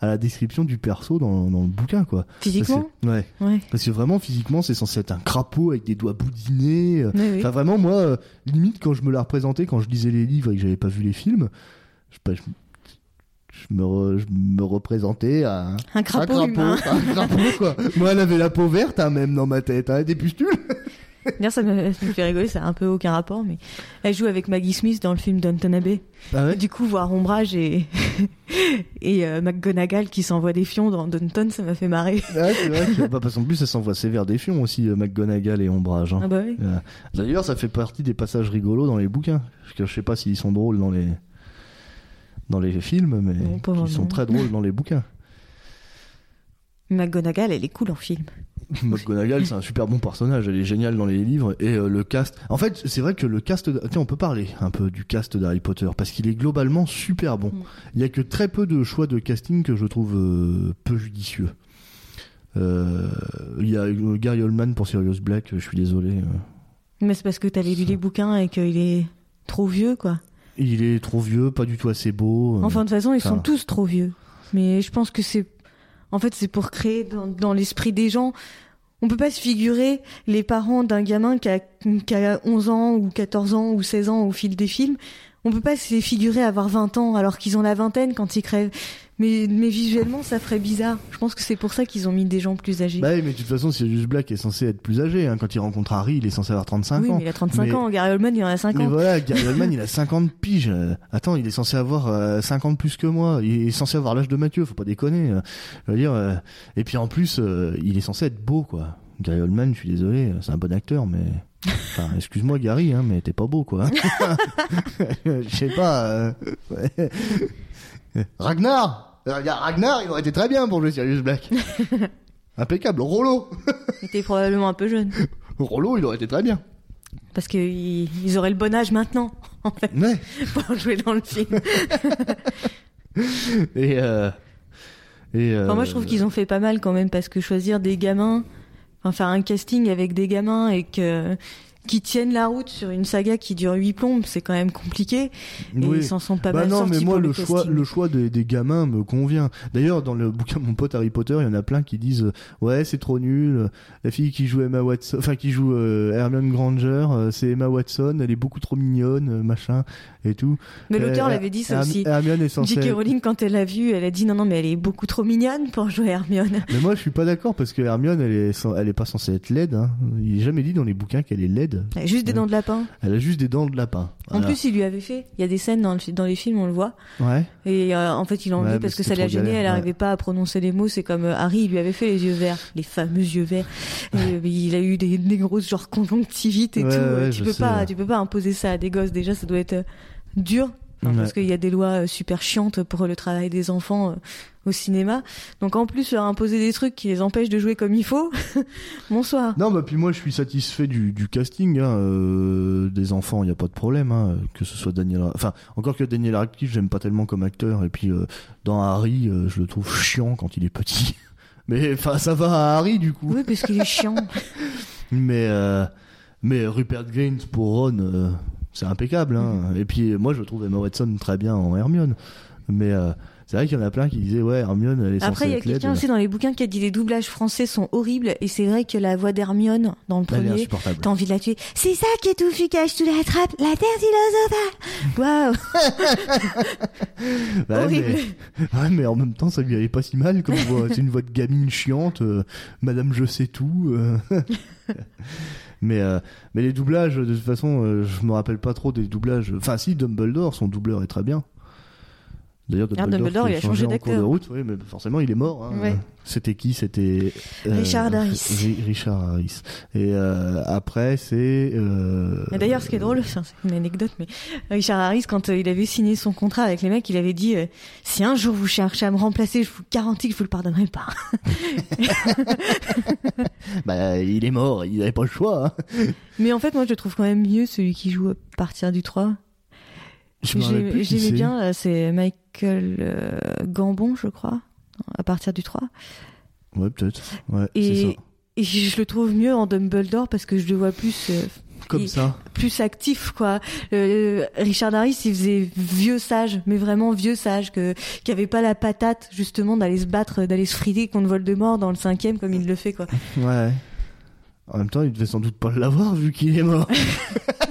à la description du perso dans, dans le bouquin quoi. Physiquement Parce que- Ouais. Ouais. Parce que vraiment physiquement c'est censé être un crapaud avec des doigts boudinés. euh, Oui, oui. Enfin vraiment moi euh, limite quand je me la représentais quand je lisais les livres et que j'avais pas vu les films, je, sais pas, je, je me re- je me représentais à un, Un crapaud, un humain. un crapaud quoi. Moi elle avait la peau verte hein, même dans ma tête, hein, des pustules. D'ailleurs, ça me, ça me fait rigoler, ça a un peu aucun rapport, mais elle joue avec Maggie Smith dans le film Downton Abbey. Ah ouais? Du coup, voir Ombrage et, et euh, McGonagall qui s'envoie des fions dans Downton, ça m'a fait marrer. Ouais, c'est vrai que, bah, parce qu'en plus elle s'envoie sévère des fions aussi euh, McGonagall et Ombrage. hein. Ah bah oui. Euh, D'ailleurs ça fait partie des passages rigolos dans les bouquins. Parce que je sais pas s'ils sont drôles dans les dans les films, mais ils sont très drôles dans les bouquins. McGonagall, elle est cool en film. McGonagall, c'est un super bon personnage, elle est géniale dans les livres et euh, le cast. En fait, c'est vrai que le cast, de- tiens, on peut parler un peu du cast d'Harry Potter parce qu'il est globalement super bon. Mm. Il y a que très peu de choix de casting que je trouve euh, peu judicieux. Euh, Il y a Gary Oldman pour Sirius Black, je suis désolé. Mais c'est parce que t'as lu les bouquins et qu'il est trop vieux, quoi. Il est trop vieux, pas du tout assez beau. Enfin, de toute façon, ils sont tous trop vieux. Mais je pense que c'est, en fait, c'est pour créer dans, dans l'esprit des gens. On peut pas se figurer les parents d'un gamin qui a, qui a 11 ans ou 14 ans ou 16 ans au fil des films. on peut pas se les figurer avoir 20 ans alors qu'ils ont la vingtaine quand ils crèvent. Mais, mais visuellement, ça ferait bizarre. Je pense que c'est pour ça qu'ils ont mis des gens plus âgés. Bah oui, mais de toute façon, Sirius Black est censé être plus âgé. Hein. Quand il rencontre Harry, il est censé avoir 35 oui, ans. mais il a 35 Mais- ans. Gary Oldman, il en a 50. Mais voilà, Gary Oldman, il a 50 piges. Euh, Attends, il est censé avoir euh, 50 plus que moi. Il est censé avoir l'âge de Mathieu, faut pas déconner. euh. Je veux dire, euh, et puis en plus, euh, il est censé être beau, quoi. Gary Oldman, je suis désolé, euh, c'est un bon acteur, mais... Enfin, excuse-moi Gary, hein, mais t'es pas beau, quoi. Je sais pas... euh. Ragnar Euh, Ragnar, il aurait été très bien pour jouer Sirius Black. Impeccable. Rollo Il était probablement un peu jeune. Rollo, il aurait été très bien. Parce qu'ils ils auraient le bon âge maintenant, en fait, Ouais. pour jouer dans le film. Et... Euh... Et euh, Enfin, moi, je trouve qu'ils ont fait pas mal quand même, parce que choisir des gamins, enfin, faire un casting avec des gamins et que qui tiennent la route sur une saga qui dure huit plombes, c'est quand même compliqué. Et Oui. ils s'en sont pas bah mal non, sortis mais moi pour le, le, choix, le choix des, des gamins me convient. D'ailleurs, dans le bouquin mon pote Harry Potter, il y en a plein qui disent euh, ouais c'est trop nul. euh, La fille qui joue Emma Watson, enfin qui joue euh, Hermione Granger, euh, c'est Emma Watson. Elle est beaucoup trop mignonne, euh, machin et tout. Mais l'auteur Euh, l'avait dit ça aussi. Hermione est censée. J.K. Rowling, quand elle l'a vue, elle a dit non, non, mais elle est beaucoup trop mignonne pour jouer Hermione. Mais moi je suis pas d'accord parce que Hermione elle est, elle est pas censée être laide. Hein. Il est jamais dit dans les bouquins qu'elle est laide. Elle a juste des Ouais. dents de lapin. Elle a juste des dents de lapin. En plus, il lui avait fait. Il y a des scènes dans, le, dans les films, on le voit. ouais. Et euh, en fait, il en Ouais, mais parce que ça l'a gêné. Elle ouais. n'arrivait pas à prononcer les mots. C'est comme euh, Harry, il lui avait fait les yeux verts, les fameux yeux verts. Et, euh, il a eu des, des grosses genre conjonctivites et tout. tu peux sais, pas, tu peux pas imposer ça à des gosses. Déjà, ça doit être euh, dur. Ouais. Parce qu'il y a des lois euh, super chiantes pour le travail des enfants euh, au cinéma. Donc en plus, leur imposer des trucs qui les empêchent de jouer comme il faut. Bonsoir. Non, bah puis moi je suis satisfait du, du casting hein, euh, des enfants, il y a pas de problème hein, que ce soit Daniel enfin encore que Daniel Radcliffe, j'aime pas tellement comme acteur et puis euh, dans Harry, euh, je le trouve chiant quand il est petit. Mais enfin ça va à Harry du coup. Oui, parce qu'il est chiant. Mais euh, mais Rupert Grint pour Ron euh, c'est impeccable hein. Mhm. Et puis moi je trouve Emma Watson très bien en Hermione. Mais euh, c'est vrai qu'il y en a plein qui disaient ouais Hermione elle est Après, il y a quelqu'un aussi dans les bouquins qui a dit les doublages français sont horribles. Et c'est vrai que la voix d'Hermione dans le premier. T'as envie de la tuer. C'est ça qui est tout fugace sous la trappe, la terre philosophale. Waouh, Ouais, horrible. mais, ouais, mais en même temps, ça lui allait pas si mal comme voix. C'est une voix de gamine chiante, euh, Madame je sais tout. euh. mais, euh, mais les doublages, de toute façon, euh, je me rappelle pas trop des doublages. Enfin, si, Dumbledore, son doubleur est très bien. D'ailleurs, Ah, Dumbledore, Dumbledore, il a changé cours de d'acteur. route, oui, mais forcément, il est mort. hein. Ouais. C'était qui? C'était euh, Richard Harris. Ri- Richard Harris. Et euh, après, c'est. Euh, D'ailleurs, ce qui est drôle, c'est une anecdote, mais Richard Harris, quand euh, il avait signé son contrat avec les mecs, il avait dit euh, si un jour vous cherchez à me remplacer, je vous garantis que je vous le pardonnerai pas. Bah, il est mort, il avait pas le choix. hein. Mais en fait, moi, je trouve quand même mieux celui qui joue à partir du 3. Je me rappelle plus qui J'aimais bien, euh, c'est Michael euh, Gambon, je crois, à partir du 3. Ouais, peut-être. Ouais, c'est ça. Et, je le trouve mieux en Dumbledore parce que je le vois plus euh, Comme ça. plus actif quoi. Euh, Richard Harris il faisait vieux sage, mais vraiment vieux sage que qui avait pas la patate justement d'aller se battre, d'aller se friter contre Voldemort dans le cinquième comme il le fait quoi. Ouais. En même temps, il devait sans doute pas l'avoir vu qu'il est mort.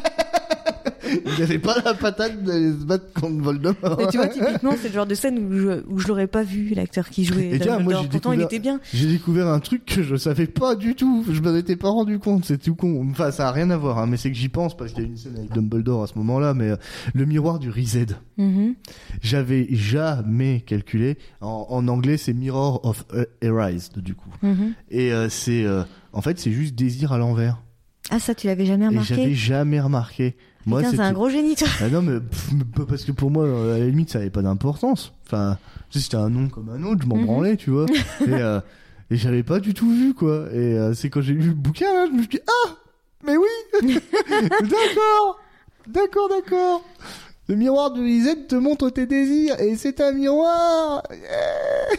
il avait pas la patate d'aller se battre contre Voldemort. Et tu vois typiquement c'est le genre de scène où je, où je l'aurais pas vu l'acteur qui jouait Et tiens, moi, Pourtant il était bien. J'ai découvert un truc que je savais pas du tout. Je m'en étais pas rendu compte. C'est tout con. Enfin, ça a rien à voir, hein, mais c'est que j'y pense parce qu'il y a une scène avec Dumbledore à ce moment-là. Mais euh, le miroir du Rized, Mhm. j'avais jamais calculé. En, en anglais, c'est Mirror of Erased, du coup. Mhm. Et euh, c'est, euh, en fait, c'est juste désir à l'envers. Ah ça tu l'avais jamais remarqué? j'avais jamais remarqué. Moi, c'est un gros génie toi. Ah non, mais pff, parce que pour moi, à la limite, ça avait pas d'importance. Enfin, c'était un nom comme un autre, je m'en Mhm. branlais, tu vois. et euh, et j'avais pas du tout vu, quoi. Et euh, c'est quand j'ai lu le bouquin, là, je me suis dit, ah, mais oui, d'accord, d'accord, d'accord. Le miroir de Lisette te montre tes désirs, et c'est un miroir. Yeah.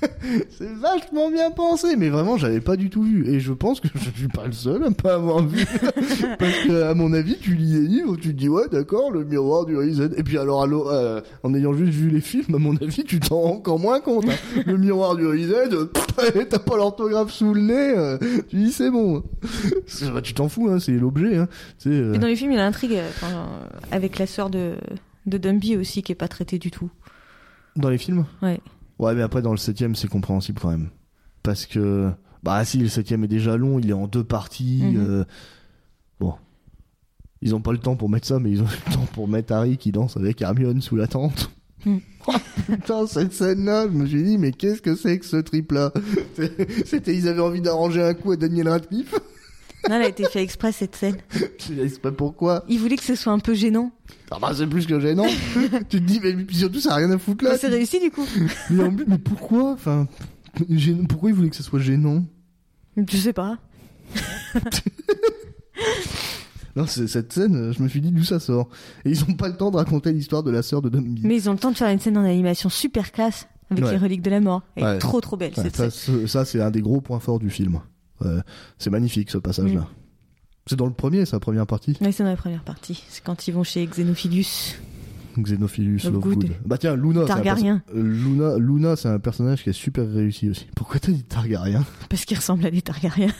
C'est vachement bien pensé, mais vraiment j'avais pas du tout vu. Et je pense que je suis pas le seul à pas avoir vu. Parce que, à mon avis, tu lis les livres, tu te dis, ouais, d'accord, le miroir du Risen. Et puis, alors, alors, euh, en ayant juste vu les films, à mon avis, tu t'en rends encore moins compte. hein. Le miroir du Risen, euh, t'as pas l'orthographe sous le nez, euh, tu dis, c'est bon. Bah, tu t'en fous, hein, c'est l'objet, hein. Mais dans les films il y a l'intrigue avec la sœur de de Dumby aussi qui est pas traité du tout. Dans les films? Ouais. Ouais, mais après, dans le septième, c'est compréhensible quand même. Parce que, bah si, le septième est déjà long, il est en deux parties. Mhm. euh, Bon. Ils ont pas le temps pour mettre ça, mais ils ont le temps pour mettre Harry qui danse avec Hermione sous la tente. Mhm. Oh, putain, cette scène-là, je me suis dit, mais qu'est-ce que c'est que ce trip-là? C'était, ils avaient envie d'arranger un coup à Daniel Radcliffe? Non, elle a été fait exprès cette scène. Je sais pas pourquoi. Il voulait que ce soit un peu gênant. Ah bah, c'est plus que gênant. tu te dis, mais surtout, ça a rien à foutre là. Bah, c'est réussi du coup. Mais en plus, mais pourquoi Enfin, gênant- pourquoi ils voulaient que ça soit gênant? Je sais pas. Non, cette scène, je me suis dit d'où ça sort? Et ils ont pas le temps de raconter l'histoire de la sœur de Dumby. Mais ils ont le temps de faire une scène en animation super classe avec Ouais. les reliques de la mort. Elle est trop trop belle Ouais, cette ça, scène. ce- ça, c'est un des gros points forts du film. C'est magnifique ce passage-là. Mm. C'est dans le premier, sa première partie. Ouais, c'est dans la première partie. C'est quand ils vont chez Xenophilius. Xenophilus Lovegood. Bah tiens, Luna, Targaryen. Luna, Luna, c'est un personnage qui est super réussi aussi. Pourquoi t'as dit Targaryen? Parce qu'il ressemble à des Targaryens.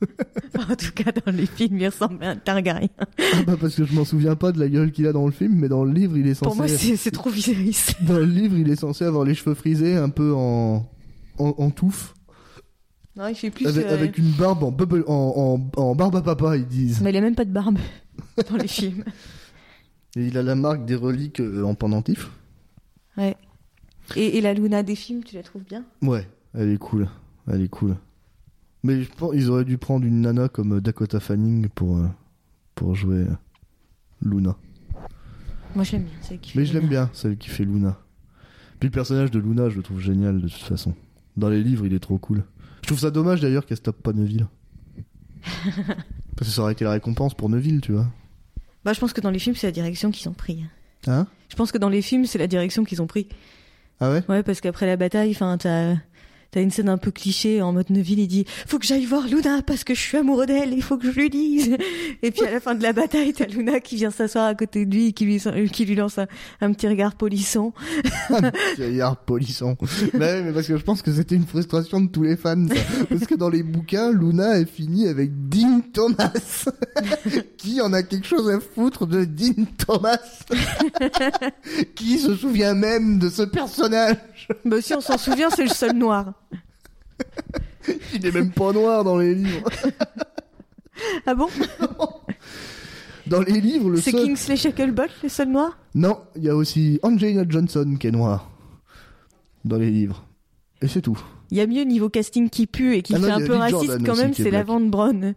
Enfin, en tout cas, dans les films, il ressemble à un Targaryen. Ah bah parce que je m'en souviens pas de la gueule qu'il a dans le film, mais dans le livre, il est censé. Pour moi, c'est c'est trop Viserys. Dans le livre, il est censé avoir les cheveux frisés, un peu en en, en touffe, Non, il fait plus. avec, euh, avec une barbe en, bubble- en, en, en barbe à papa, ils disent. Mais il a même pas de barbe dans les films. Et il a la marque des reliques euh, en pendentif. Ouais. Et, et la Luna des films, tu la trouves bien? Ouais, elle est cool. Elle est cool. Mais je pense ils auraient dû prendre une nana comme Dakota Fanning pour, euh, pour jouer Luna. Moi, je l'aime bien. celle qui Mais fait je l'aime bien, celle qui fait Luna. Puis le personnage de Luna, je le trouve génial de toute façon. Dans les livres, il est trop cool. Je trouve ça dommage d'ailleurs qu'elle stoppe pas Neville. Parce que ça aurait été la récompense pour Neville, tu vois. Bah, je pense que dans les films, c'est la direction qu'ils ont pris. Hein? Je pense que dans les films, c'est la direction qu'ils ont pris. Ah ouais? Ouais, parce qu'après la bataille, enfin, t'as t'as une scène un peu cliché en mode Neville, il dit faut que j'aille voir Luna parce que je suis amoureux d'elle, il faut que je lui dise. Et puis à la fin de la bataille, t'as Luna qui vient s'asseoir à côté de lui, et qui lui qui lui lance un, un petit regard polisson. Gaillard polisson. mais, ouais, mais parce que je pense que c'était une frustration de tous les fans. ça. Parce que dans les bouquins, Luna est finie avec Dean Thomas. Qui en a quelque chose à foutre de Dean Thomas? Qui se souvient même de ce personnage? Bah si on s'en souvient, c'est le seul noir. Il est même pas noir dans les livres. Ah bon? Dans les livres, le C'est seul... Kingsley Shacklebolt le seul noir? Non, il y a aussi Angelina Johnson qui est noire. Dans les livres. Et c'est tout. Il y a mieux niveau casting qui pue et qui Ah fait un peu Lee raciste Jordan quand même, c'est. Lavande Brown.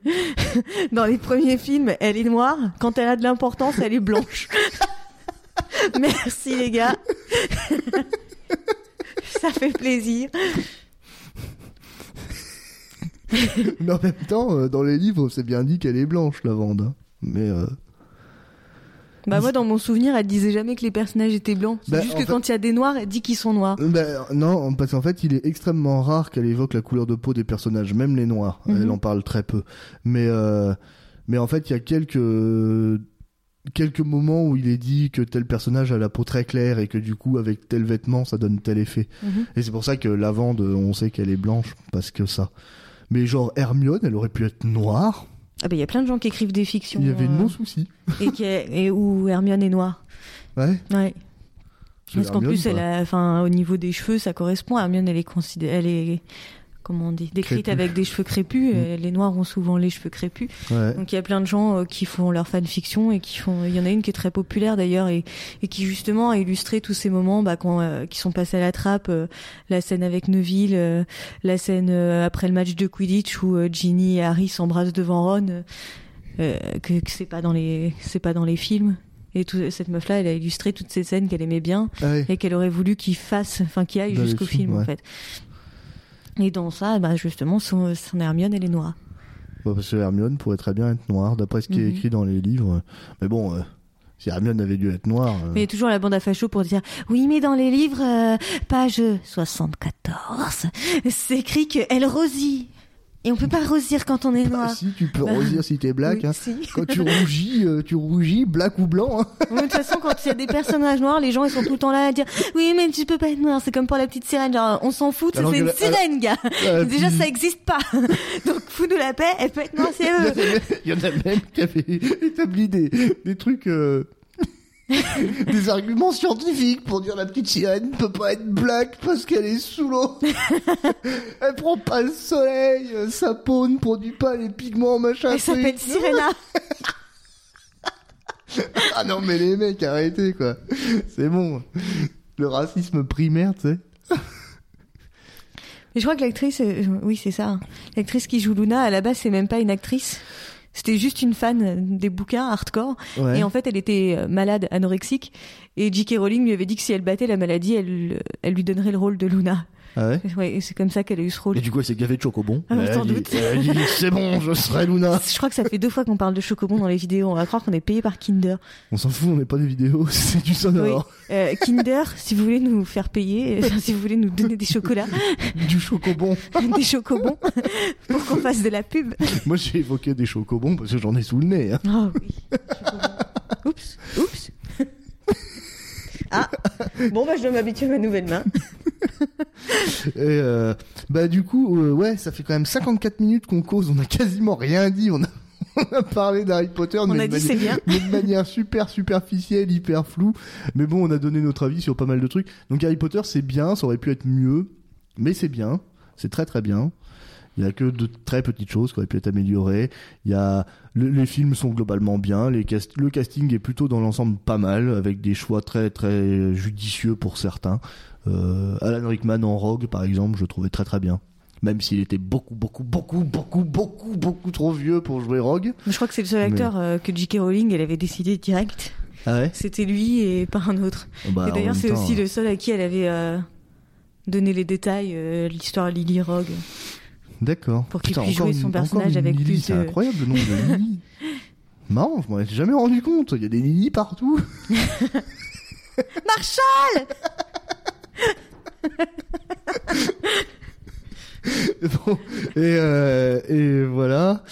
Dans les premiers films, elle est noire. Quand elle a de l'importance, elle est blanche. Merci les gars. Ça fait plaisir. Mais en même temps, euh, dans les livres, c'est bien dit qu'elle est blanche, la Vande. Mais euh, Bah moi dans mon souvenir, elle disait jamais que les personnages étaient blancs. C'est Bah, juste que fait- quand il y a des noirs, elle dit qu'ils sont noirs. Ben, non, parce qu'en fait, il est extrêmement rare qu'elle évoque la couleur de peau des personnages, même les noirs. Mhm. Elle en parle très peu. Mais, euh, mais en fait, il y a quelques quelques moments où il est dit que tel personnage a la peau très claire et que du coup, avec tel vêtement, ça donne tel effet. Mhm. Et c'est pour ça que Lavande, on sait qu'elle est blanche parce que ça. Mais genre Hermione, elle aurait pu être noire. Ah bah il y a plein de gens qui écrivent des fictions. Il y avait euh, no souci. et, qui est- et où Hermione est noire. Ouais. Ouais. Parce qu'en plus, elle a, enfin, au niveau des cheveux, ça correspond. Hermione, elle est considérée, elle est, comment on dit, décrite avec des cheveux crépus. Mm. et Les noirs ont souvent les cheveux crépus. Ouais. Donc il y a plein de gens euh, qui font leur fanfiction et qui font. Il y en a une qui est très populaire d'ailleurs et, et qui justement a illustré tous ces moments bah, quand, euh, qui sont passés à la trappe. euh, la scène avec Neville, euh, la scène euh, après le match de Quidditch où euh, Ginny et Harry s'embrassent devant Ron. euh, euh, que, que c'est pas dans les, c'est pas dans les films. Et tout, cette meuf-là, elle a illustré toutes ces scènes qu'elle aimait bien Ah et qu'elle aurait voulu qu'il fasse, enfin qu'il aille jusqu'au film en fait. Et dans ça, bah justement, son, son Hermione, elle est noire. Bah, parce que Hermione pourrait très bien être noire, d'après ce qui est Mhm. écrit dans les livres. Mais bon, euh, si Hermione avait dû être noire. euh, Mais toujours la bande à facho pour dire oui, mais dans les livres, euh, page 74, c'est écrit qu'elle rosit. Et on peut pas rosir quand on est bah, noir. si, tu peux Bah, rosir si t'es black. Oui, hein. si. Quand tu rougis, euh, tu rougis, black ou blanc. hein. Mais De toute façon, quand il y a des personnages noirs, les gens ils sont tout le temps là à dire oui, mais tu peux pas être noir. C'est comme pour la petite sirène, genre on s'en fout, c'est une la- sirène, gars. Déjà ça existe pas. Donc fous-nous la paix, elle peut être noire si elle veut. Il y en a même qui avaient établi des, des trucs. euh, des arguments scientifiques pour dire la petite sirène ne peut pas être black parce qu'elle est sous l'eau. Elle prend pas le soleil, sa peau ne produit pas les pigments, machin. Elle s'appelle. Sirena. Ah non, mais les mecs, arrêtez, quoi. C'est bon. Le racisme primaire, tu sais. Mais je crois que l'actrice, euh, oui, c'est ça. L'actrice qui joue Luna, à la base, c'est même pas une actrice. C'était juste une fan des bouquins hardcore. Ouais. Et en fait, elle était euh, malade, anorexique. Et J.K. Rowling lui avait dit que si elle battait la maladie, elle, elle lui donnerait le rôle de Luna. Ah ouais Ouais, et c'est comme ça qu'elle a eu ce rôle. Et du coup, elle s'est gavée de chocobon. Ah, Elle sans dit- doute. elle dit, c'est bon, je serai Luna. Je crois que ça fait deux fois qu'on parle de Chocobon dans les vidéos. On va croire qu'on est payé par Kinder. On s'en fout, on n'est pas des vidéos, c'est du sonore. Euh, Kinder, si vous voulez nous faire payer, euh, si vous voulez nous donner des chocolats, Du chocobon. des chocobons, pour qu'on fasse de la pub. Moi, j'ai évoqué des chocobons parce que j'en ai sous le nez. hein. Oh oui. chocobons. Oups, oups. Ah, bon bah je dois m'habituer à ma nouvelle main. Et euh, bah du coup, euh, ouais, ça fait quand même 54 minutes qu'on cause, on a quasiment rien dit, on a, on a parlé d'Harry Potter, On mais a de dit bien. mais de manière super superficielle, hyper floue. Mais bon, on a donné notre avis sur pas mal de trucs. Donc Harry Potter, c'est bien, ça aurait pu être mieux, mais c'est bien, c'est très très bien. Il y a que de très petites choses qui auraient pu être améliorées. Il y a le- les films sont globalement bien, les cast- le casting est plutôt dans l'ensemble pas mal, avec des choix très très judicieux pour certains. Euh, Alan Rickman en Rogue, par exemple, je le trouvais très très bien. Même s'il était beaucoup, beaucoup, beaucoup, beaucoup, beaucoup, beaucoup trop vieux pour jouer Rogue. Je crois que c'est le seul acteur euh, que J.K. Rowling elle avait décidé direct. Ah ouais? C'était lui et pas un autre. Bah, et d'ailleurs c'est aussi le seul à qui elle avait euh, donné les détails, l'histoire Lily Rogue. D'accord. pour qu'il puisse jouer son une- personnage avec Lily, plus C'est incroyable le nombre de Lily. Marrant, je m'en étais jamais rendu compte. Il y a des Lily partout. Marshall Bon, et, euh, et voilà.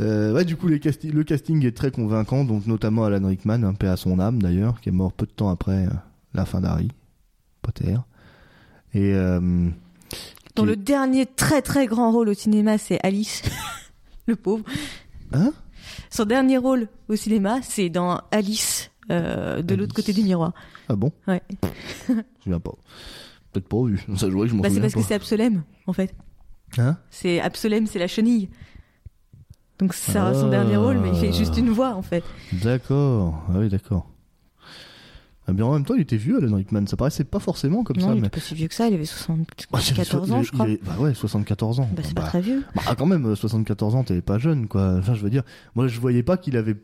Euh, ouais, du coup, les casti- le casting est très convaincant, donc notamment Alan Rickman, un paix à son âme d'ailleurs, qui est mort peu de temps après euh, la fin d'Harry Potter. Et qui- le dernier très très grand rôle au cinéma, c'est Alice, le pauvre. Hein? Son dernier rôle au cinéma, c'est dans Alice, euh, de l'autre côté du miroir. Ah bon? Ouais. Je me souviens pas. Peut-être pas vu. Ça jouait, je m'en Bah, c'est parce que c'est Absolem, en fait. Hein? C'est Absolem, c'est la chenille. Donc c'est Ah. son dernier rôle, mais il fait juste une voix, en fait. D'accord. Ah oui, d'accord. Ah, en même temps, il était vieux, Alan Rickman. Ça paraissait pas forcément comme non, ça. il mais... pas si vieux que ça, il avait 74 Ah, avait- ans, je crois. avait- Bah ouais, 74 ans. Bah, c'est Bah, pas très vieux. Bah quand même, euh, 74 ans, t'es pas jeune, quoi. Enfin, je veux dire, moi, je voyais pas qu'il avait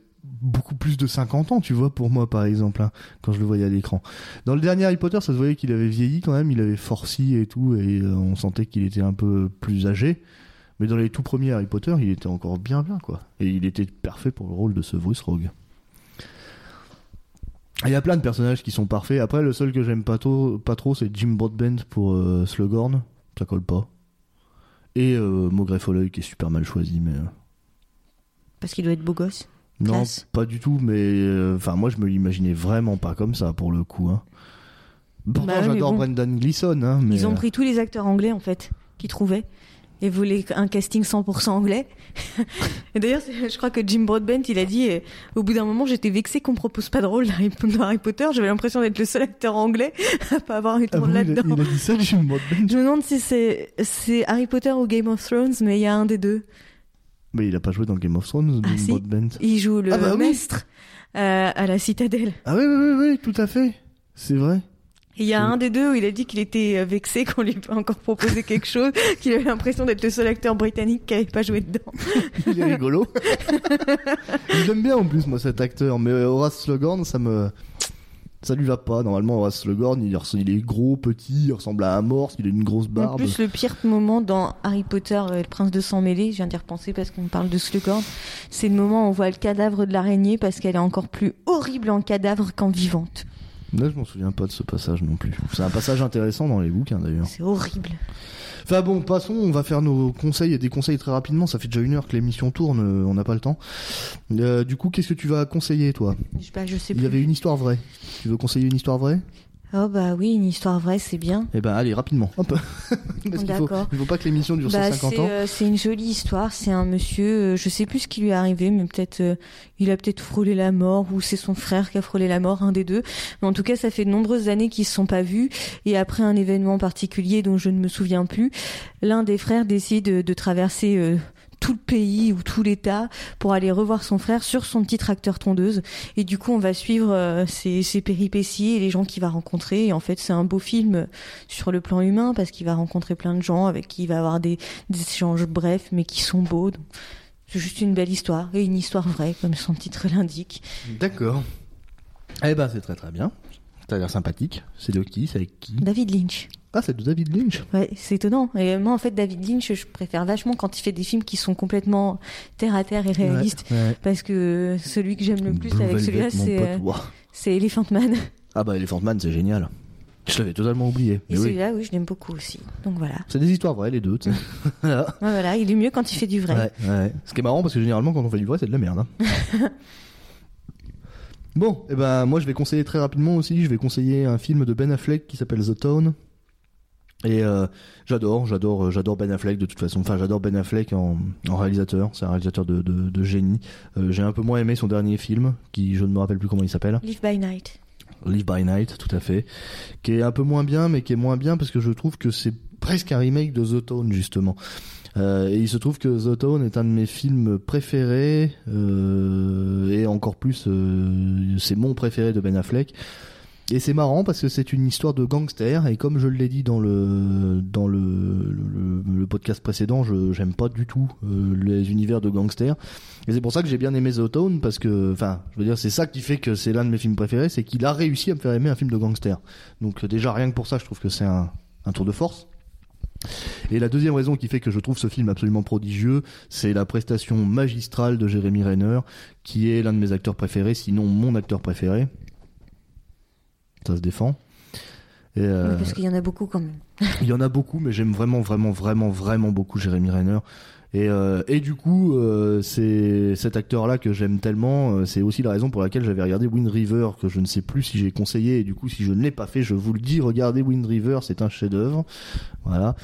beaucoup plus de 50 ans, tu vois, pour moi, par exemple, hein, quand je le voyais à l'écran. Dans le dernier Harry Potter, ça se voyait qu'il avait vieilli quand même, il avait forci et tout, et euh, on sentait qu'il était un peu plus âgé. Mais dans les tout premiers Harry Potter, il était encore bien bien, quoi. Et il était parfait pour le rôle de Severus Rogue. Il y a plein de personnages qui sont parfaits. Après, le seul que j'aime pas, trop- pas trop, c'est Jim Broadbent pour euh, Slughorn. Ça colle pas. Et euh, Maugrey Folleuil qui est super mal choisi, mais... euh, Parce qu'il doit être beau gosse. Non, Classe. pas du tout, mais... euh, Enfin, moi, je me l'imaginais vraiment pas comme ça, pour le coup. Hein. Pourtant, Bah ouais, j'adore bon. Brendan Gleeson, hein, mais... Ils ont euh, pris tous les acteurs anglais, en fait, qu'ils trouvaient. Et voulaient un casting 100% anglais. et d'ailleurs, je crois que Jim Broadbent, il a dit, euh, au bout d'un moment, j'étais vexé qu'on propose pas de rôle dans Harry Potter. J'avais l'impression d'être le seul acteur anglais à pas avoir eu de ah rôle bon, là-dedans. il a dit ça, Jim Broadbent Je me demande si c'est, Harry Potter ou Game of Thrones, mais il y a un des deux. Mais il a pas joué dans Game of Thrones, Ah, Jim si. Broadbent. Il joue le Ah bah oui. maître euh, à la citadelle. Ah oui, oui, oui, oui, tout à fait. C'est vrai. Et il y a Oui. un des deux où il a dit qu'il était euh, vexé qu'on lui ait pas encore proposé quelque chose, qu'il avait l'impression d'être le seul acteur britannique qui avait pas joué dedans. Il est rigolo. J'aime bien en plus, moi, cet acteur. Mais euh, Horace Slughorn, ça me... Ça lui va pas. Normalement, Horace il, res- il est gros, petit, il ressemble à un morse, il a une grosse En barbe. plus, le pire moment dans Harry Potter et le prince de sang mêlé, je viens d'y repenser parce qu'on parle de Slughorn, c'est le moment où on voit le cadavre de l'araignée parce qu'elle est encore plus horrible en cadavre qu'en vivante. Là, je m'en souviens pas de ce passage non plus. C'est un passage intéressant dans les bouquins d'ailleurs. C'est horrible. Enfin bon, passons, on va faire nos conseils et des conseils très rapidement. Ça fait déjà une heure que l'émission tourne, euh, on n'a pas le temps. Euh, du coup, qu'est-ce que tu vas conseiller toi? Je sais pas, je sais Il plus. y avait une histoire vraie. Tu veux conseiller une histoire vraie? Oh bah oui, une histoire vraie, c'est bien. Eh ben allez, rapidement. Hop. Parce qu'il faut, il faut pas que l'émission dure Bah, 150 c'est ans. euh, c'est une jolie histoire. C'est un monsieur, euh, je sais plus ce qui lui est arrivé, mais peut-être euh, il a peut-être frôlé la mort ou c'est son frère qui a frôlé la mort, un des deux. Mais en tout cas, ça fait de nombreuses années qu'ils se sont pas vus. Et après un événement particulier dont je ne me souviens plus, l'un des frères décide de, de traverser euh, tout le pays ou tout l'État pour aller revoir son frère sur son petit tracteur tondeuse. Et du coup, on va suivre euh, ses, ses péripéties et les gens qu'il va rencontrer. Et en fait, c'est un beau film sur le plan humain parce qu'il va rencontrer plein de gens avec qui il va avoir des, échanges brefs mais qui sont beaux. C'est juste une belle histoire et une histoire vraie, comme son titre l'indique. D'accord. Eh ben c'est très très bien. Ça a l'air sympathique. C'est de qui? C'est avec qui? David Lynch. Ah, c'est de David Lynch. Ouais, c'est étonnant. Et moi, en fait, David Lynch, je préfère vachement quand il fait des films qui sont complètement terre à terre et réalistes. Ouais, ouais. Parce que celui que j'aime le plus Blue avec celui-là, c'est pote. euh, c'est Elephant Man. Ah bah Elephant Man, c'est génial. Je l'avais totalement oublié. Et Mais oui. celui-là, oui, je l'aime beaucoup aussi. Donc voilà. C'est des histoires vraies, les deux. tu sais. Voilà. Ouais, voilà, il est mieux quand il fait du vrai. Ouais, ouais. Ce qui est marrant parce que généralement quand on fait du vrai c'est de la merde. hein. bon, et ben moi je vais conseiller très rapidement aussi, je vais conseiller un film de Ben Affleck qui s'appelle The Town. Et euh, j'adore, j'adore, euh, j'adore Ben Affleck de toute façon. Enfin, j'adore Ben Affleck en, en réalisateur. C'est un réalisateur de, de, de génie. Euh, J'ai un peu moins aimé son dernier film, qui je ne me rappelle plus comment il s'appelle. Live by Night. Live by Night, tout à fait, qui est un peu moins bien, mais qui est moins bien parce que je trouve que c'est presque un remake de The Town justement. Euh, il se trouve que The Town est un de mes films préférés euh, et encore plus, euh, c'est mon préféré de Ben Affleck. Et c'est marrant parce que c'est une histoire de gangster et comme je l'ai dit dans le dans le, podcast précédent, je j'aime pas du tout les univers de gangsters. Et c'est pour ça que j'ai bien aimé The Town parce que, enfin, je veux dire, c'est ça qui fait que c'est l'un de mes films préférés, c'est qu'il a réussi à me faire aimer un film de gangster. Donc déjà rien que pour ça, je trouve que c'est un, un tour de force. Et la deuxième raison qui fait que je trouve ce film absolument prodigieux, c'est la prestation magistrale de Jeremy Renner, qui est l'un de mes acteurs préférés, sinon mon acteur préféré. Ça se défend. Et, euh, Oui, Parce qu'il y en a beaucoup quand même. il y en a beaucoup, mais j'aime vraiment, vraiment, vraiment, vraiment beaucoup Jeremy Renner. Et, euh, et du coup, euh, c'est cet acteur-là que j'aime tellement. euh, c'est aussi la raison pour laquelle j'avais regardé Wind River, que je ne sais plus si j'ai conseillé. Et du coup, si je ne l'ai pas fait, je vous le dis, regardez Wind River, c'est un chef-d'œuvre. Voilà.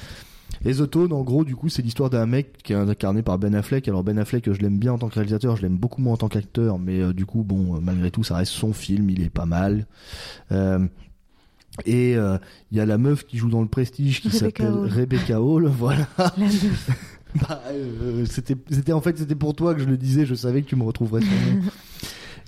Et The Town, en gros, du coup, c'est l'histoire d'un mec qui est incarné par Ben Affleck. Alors Ben Affleck, je l'aime bien en tant que réalisateur, je l'aime beaucoup moins en tant qu'acteur, mais euh, du coup, bon, euh, malgré tout, ça reste son film, il est pas mal. Euh, et euh, il y a la meuf qui joue dans le Prestige qui s'appelle. Rebecca Hall, voilà. La meuf. Bah, euh, c'était, c'était en fait, c'était pour toi que je le disais. Je savais que tu me retrouverais.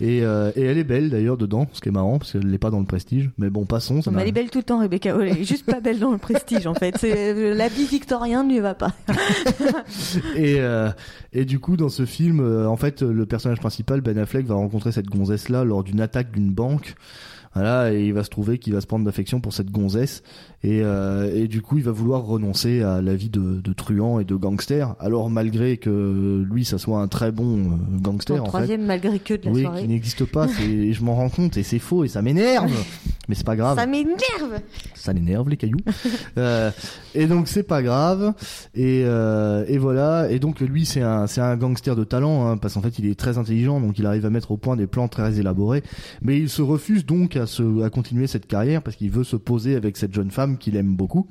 Et, euh, et elle est belle d'ailleurs dedans, ce qui est marrant parce qu'elle n'est pas dans le Prestige. Mais bon, passons. Ça elle est belle tout le temps, Rebecca Hall. Elle est juste pas belle dans le prestige, en fait. C'est euh, l'habit victorien ne lui va pas. et, euh, et du coup, dans ce film, euh, en fait, le personnage principal, Ben Affleck, va rencontrer cette gonzesse-là lors d'une attaque d'une banque. Voilà, et il va se trouver qu'il va se prendre d'affection pour cette gonzesse. Et, euh, et du coup, il va vouloir renoncer à la vie de, de truand et de gangster. Alors, malgré que lui, ça soit un très bon euh, gangster, en fait. troisième malgré que de la Oui, soirée. qui n'existe pas. et je m'en rends compte et c'est faux et ça m'énerve. Mais c'est pas grave. Ça m'énerve Ça l'énerve les cailloux. Euh, et donc c'est pas grave. Et, euh, et voilà. Et donc lui c'est un c'est un gangster de talent hein, parce qu'en fait il est très intelligent donc il arrive à mettre au point des plans très élaborés. Mais il se refuse donc à se à continuer cette carrière parce qu'il veut se poser avec cette jeune femme qu'il aime beaucoup.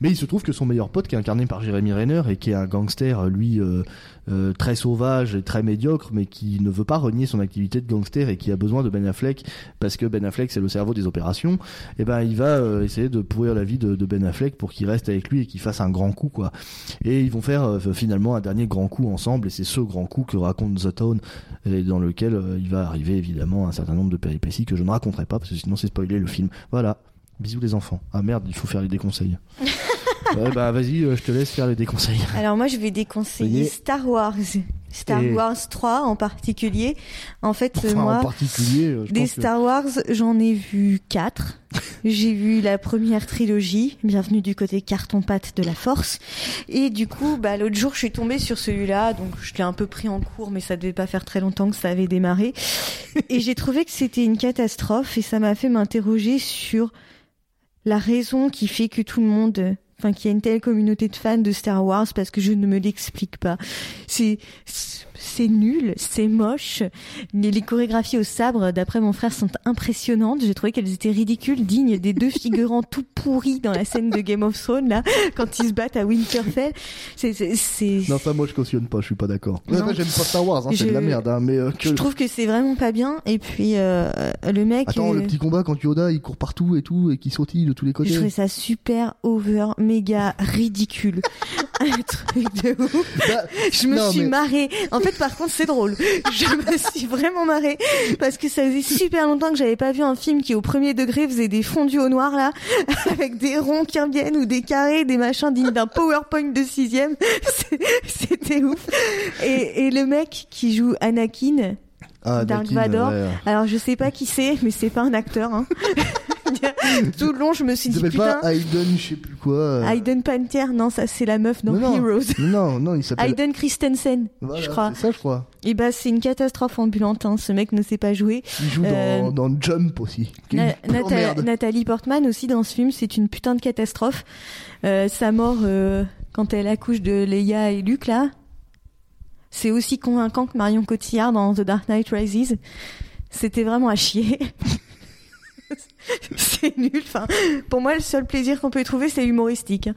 Mais il se trouve que son meilleur pote qui est incarné par Jeremy Renner et qui est un gangster lui euh, euh, très sauvage et très médiocre mais qui ne veut pas renier son activité de gangster et qui a besoin de Ben Affleck parce que Ben Affleck c'est le cerveau des opérations. Et ben il va euh, essayer de pourrir la vie de, Ben Affleck pour qu'il reste avec lui et qu'il fasse un grand coup quoi. Et ils vont faire finalement un dernier grand coup ensemble et c'est ce grand coup que raconte The Town et dans lequel il va arriver évidemment un certain nombre de péripéties que je ne raconterai pas parce que sinon c'est spoiler le film. Voilà bisous les enfants ah merde il faut faire les déconseils ouais, bah vas-y euh, je te laisse faire les déconseils Alors moi, je vais déconseiller. Star Wars. Star Et- Wars 3 en particulier. En fait, Enfin, moi, en particulier euh, je des pense que- Star Wars, j'en ai vu quatre. J'ai vu la première trilogie, Bienvenue du côté carton-pâte de la Force. Et du coup, bah, l'autre jour, je suis tombée sur celui-là, donc je l'ai un peu pris en cours, mais ça devait pas faire très longtemps que ça avait démarré. Et j'ai trouvé que c'était une catastrophe et ça m'a fait m'interroger sur la raison qui fait que tout le monde enfin qu'il y a une telle communauté de fans de Star Wars parce que je ne me l'explique pas. C'est c'est nul, c'est moche. Les, les chorégraphies au sabre, d'après mon frère, sont impressionnantes. J'ai trouvé qu'elles étaient ridicules, dignes des deux figurants tout pourris dans la scène de Game of Thrones là, quand ils se battent à Winterfell. C'est c'est- c'est Non, ça, moi, je cautionne pas, je suis pas d'accord. Non. Ouais, j'aime pas Star Wars, hein, c'est Je- de la merde, hein, mais euh, que... je trouve que c'est vraiment pas bien. Et puis euh, le mec. Attends, euh, le petit combat quand Yoda il court partout et tout et qui sautille de tous les Je côtés. trouvais ça super over, méga ridicule. Un truc de ouf. Bah, Je me non, suis mais- marrée. En fait, par contre, c'est drôle. Je me suis vraiment marrée parce que ça faisait super longtemps que j'avais pas vu un film qui, au premier degré, faisait des fondus au noir là, avec des ronds qui reviennent ou des carrés, des machins dignes d'un PowerPoint de sixième. C'était ouf. Et, et le mec qui joue Anakin, Ah, Dark Vador. ouais. alors je sais pas qui c'est, mais c'est pas un acteur. Hein. Tout le long, je me suis Il dit s'appelle putain. pas Hayden, je sais plus quoi. euh. Hayden Pantier, non, ça c'est la meuf dans Non. Heroes. Non, non, il s'appelle. Hayden Christensen, Voilà, je crois. C'est ça, je crois. Et bah c'est une catastrophe ambulante, hein. ce mec ne sait pas jouer. Il joue Euh, dans, dans Jump aussi. Na- Nata-. Nathalie Portman aussi dans ce film, c'est une putain de catastrophe. Euh, sa mort euh, quand elle accouche de Leia et Luke là, c'est aussi convaincant que Marion Cotillard dans The Dark Knight Rises. C'était vraiment à chier. c'est nul. Enfin, pour moi, le seul plaisir qu'on peut y trouver, c'est humoristique.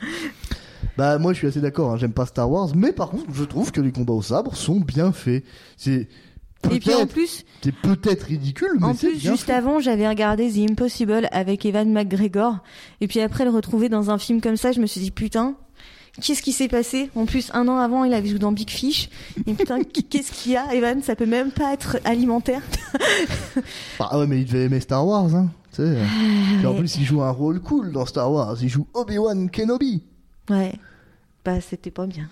Bah moi je suis assez d'accord, hein, j'aime pas Star Wars, mais par contre je trouve que les combats au sabre sont bien faits. C'est Et puis en peut-être plus, c'est peut-être ridicule, mais En plus, bien juste fait. avant, j'avais regardé The Impossible avec Evan McGregor. Et puis après, le retrouver dans un film comme ça, je me suis dit, putain, qu'est-ce qui s'est passé En plus, un an avant, il avait joué dans Big Fish. Et putain, qu'est-ce qu'il y a, Evan Ça peut même pas être alimentaire. Ah ouais mais il devait aimer Star Wars, hein. Tu sais. Puis en ouais. plus il joue un rôle cool dans Star Wars, il joue Obi-Wan Kenobi. Ouais. Bah, c'était pas bien.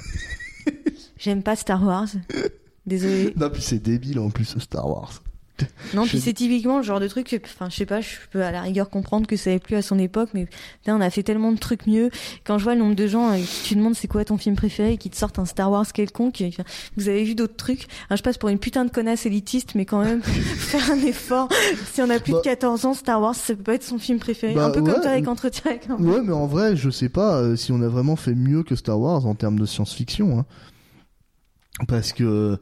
J'aime pas Star Wars. Désolé. Non puis c'est débile en plus Star Wars. Non, puis c'est typiquement le genre de truc enfin, je sais pas, je peux à la rigueur comprendre que ça n'avait plus à son époque, mais putain, on a fait tellement de trucs mieux. Quand je vois le nombre de gens euh, qui tu demandes c'est quoi ton film préféré et qui te sortent un Star Wars quelconque, vous avez vu d'autres trucs. Hein, je passe pour une putain de connasse élitiste, mais quand même, faire un effort. Si on a plus Bah- de 14 ans, Star Wars, ça peut pas être son film préféré. Bah, un peu ouais. comme toi avec Entretien avec un Ouais mais en vrai je sais pas euh, si on a vraiment fait mieux que Star Wars en termes de science-fiction. Hein. Parce que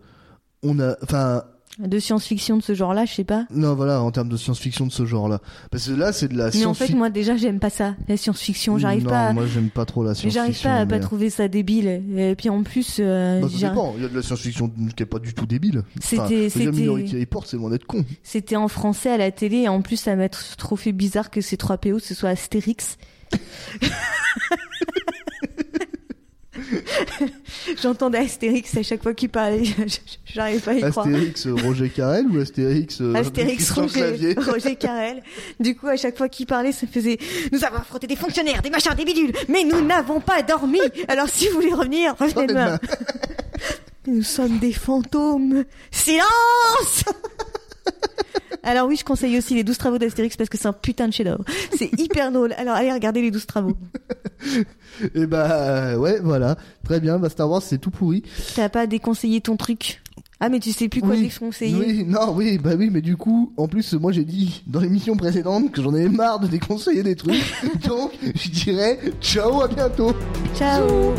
on a, enfin de science-fiction de ce genre-là, je sais pas. non voilà en termes de science-fiction de ce genre-là. Parce que là c'est de la Mais en fait, moi déjà, j'aime pas ça, la science-fiction. J'arrive non, pas. à- moi j'aime pas trop la science-fiction. J'arrive pas à pas trouver ça débile. Et puis en plus, euh, Bah, ça dépend. Il y a de la science-fiction qui est pas du tout débile. C'était- enfin, c'était- Report, c'est loin d'être con. C'était en français à la télé et en plus ça m'a tr- trop fait bizarre que ces trois PO ce soit Astérix. J'entendais Astérix à chaque fois qu'il parlait, j'arrivais pas à y croire. Astérix euh, Roger Carrel ou Astérix euh, Astérix Roger, Roger Carrel. Du coup, à chaque fois qu'il parlait, ça faisait Nous avons affronté des fonctionnaires, des machins, des bidules, mais nous n'avons pas dormi. Alors si vous voulez revenir, revenez demain. Nous sommes des fantômes. Silence Alors oui, je conseille aussi les 12 travaux d'Astérix parce que c'est un putain de chef-d'œuvre. C'est hyper drôle. Alors allez regarder les 12 travaux. Et bah euh, ouais, voilà. Très bien, bah, Star Wars c'est tout pourri. T'as pas déconseillé ton truc? Ah mais tu sais plus quoi oui, déconseiller. oui, non, oui, bah oui, mais du coup, en plus, moi j'ai dit dans l'émission précédente que j'en avais marre de déconseiller des trucs. donc, je dirais ciao, à bientôt. Ciao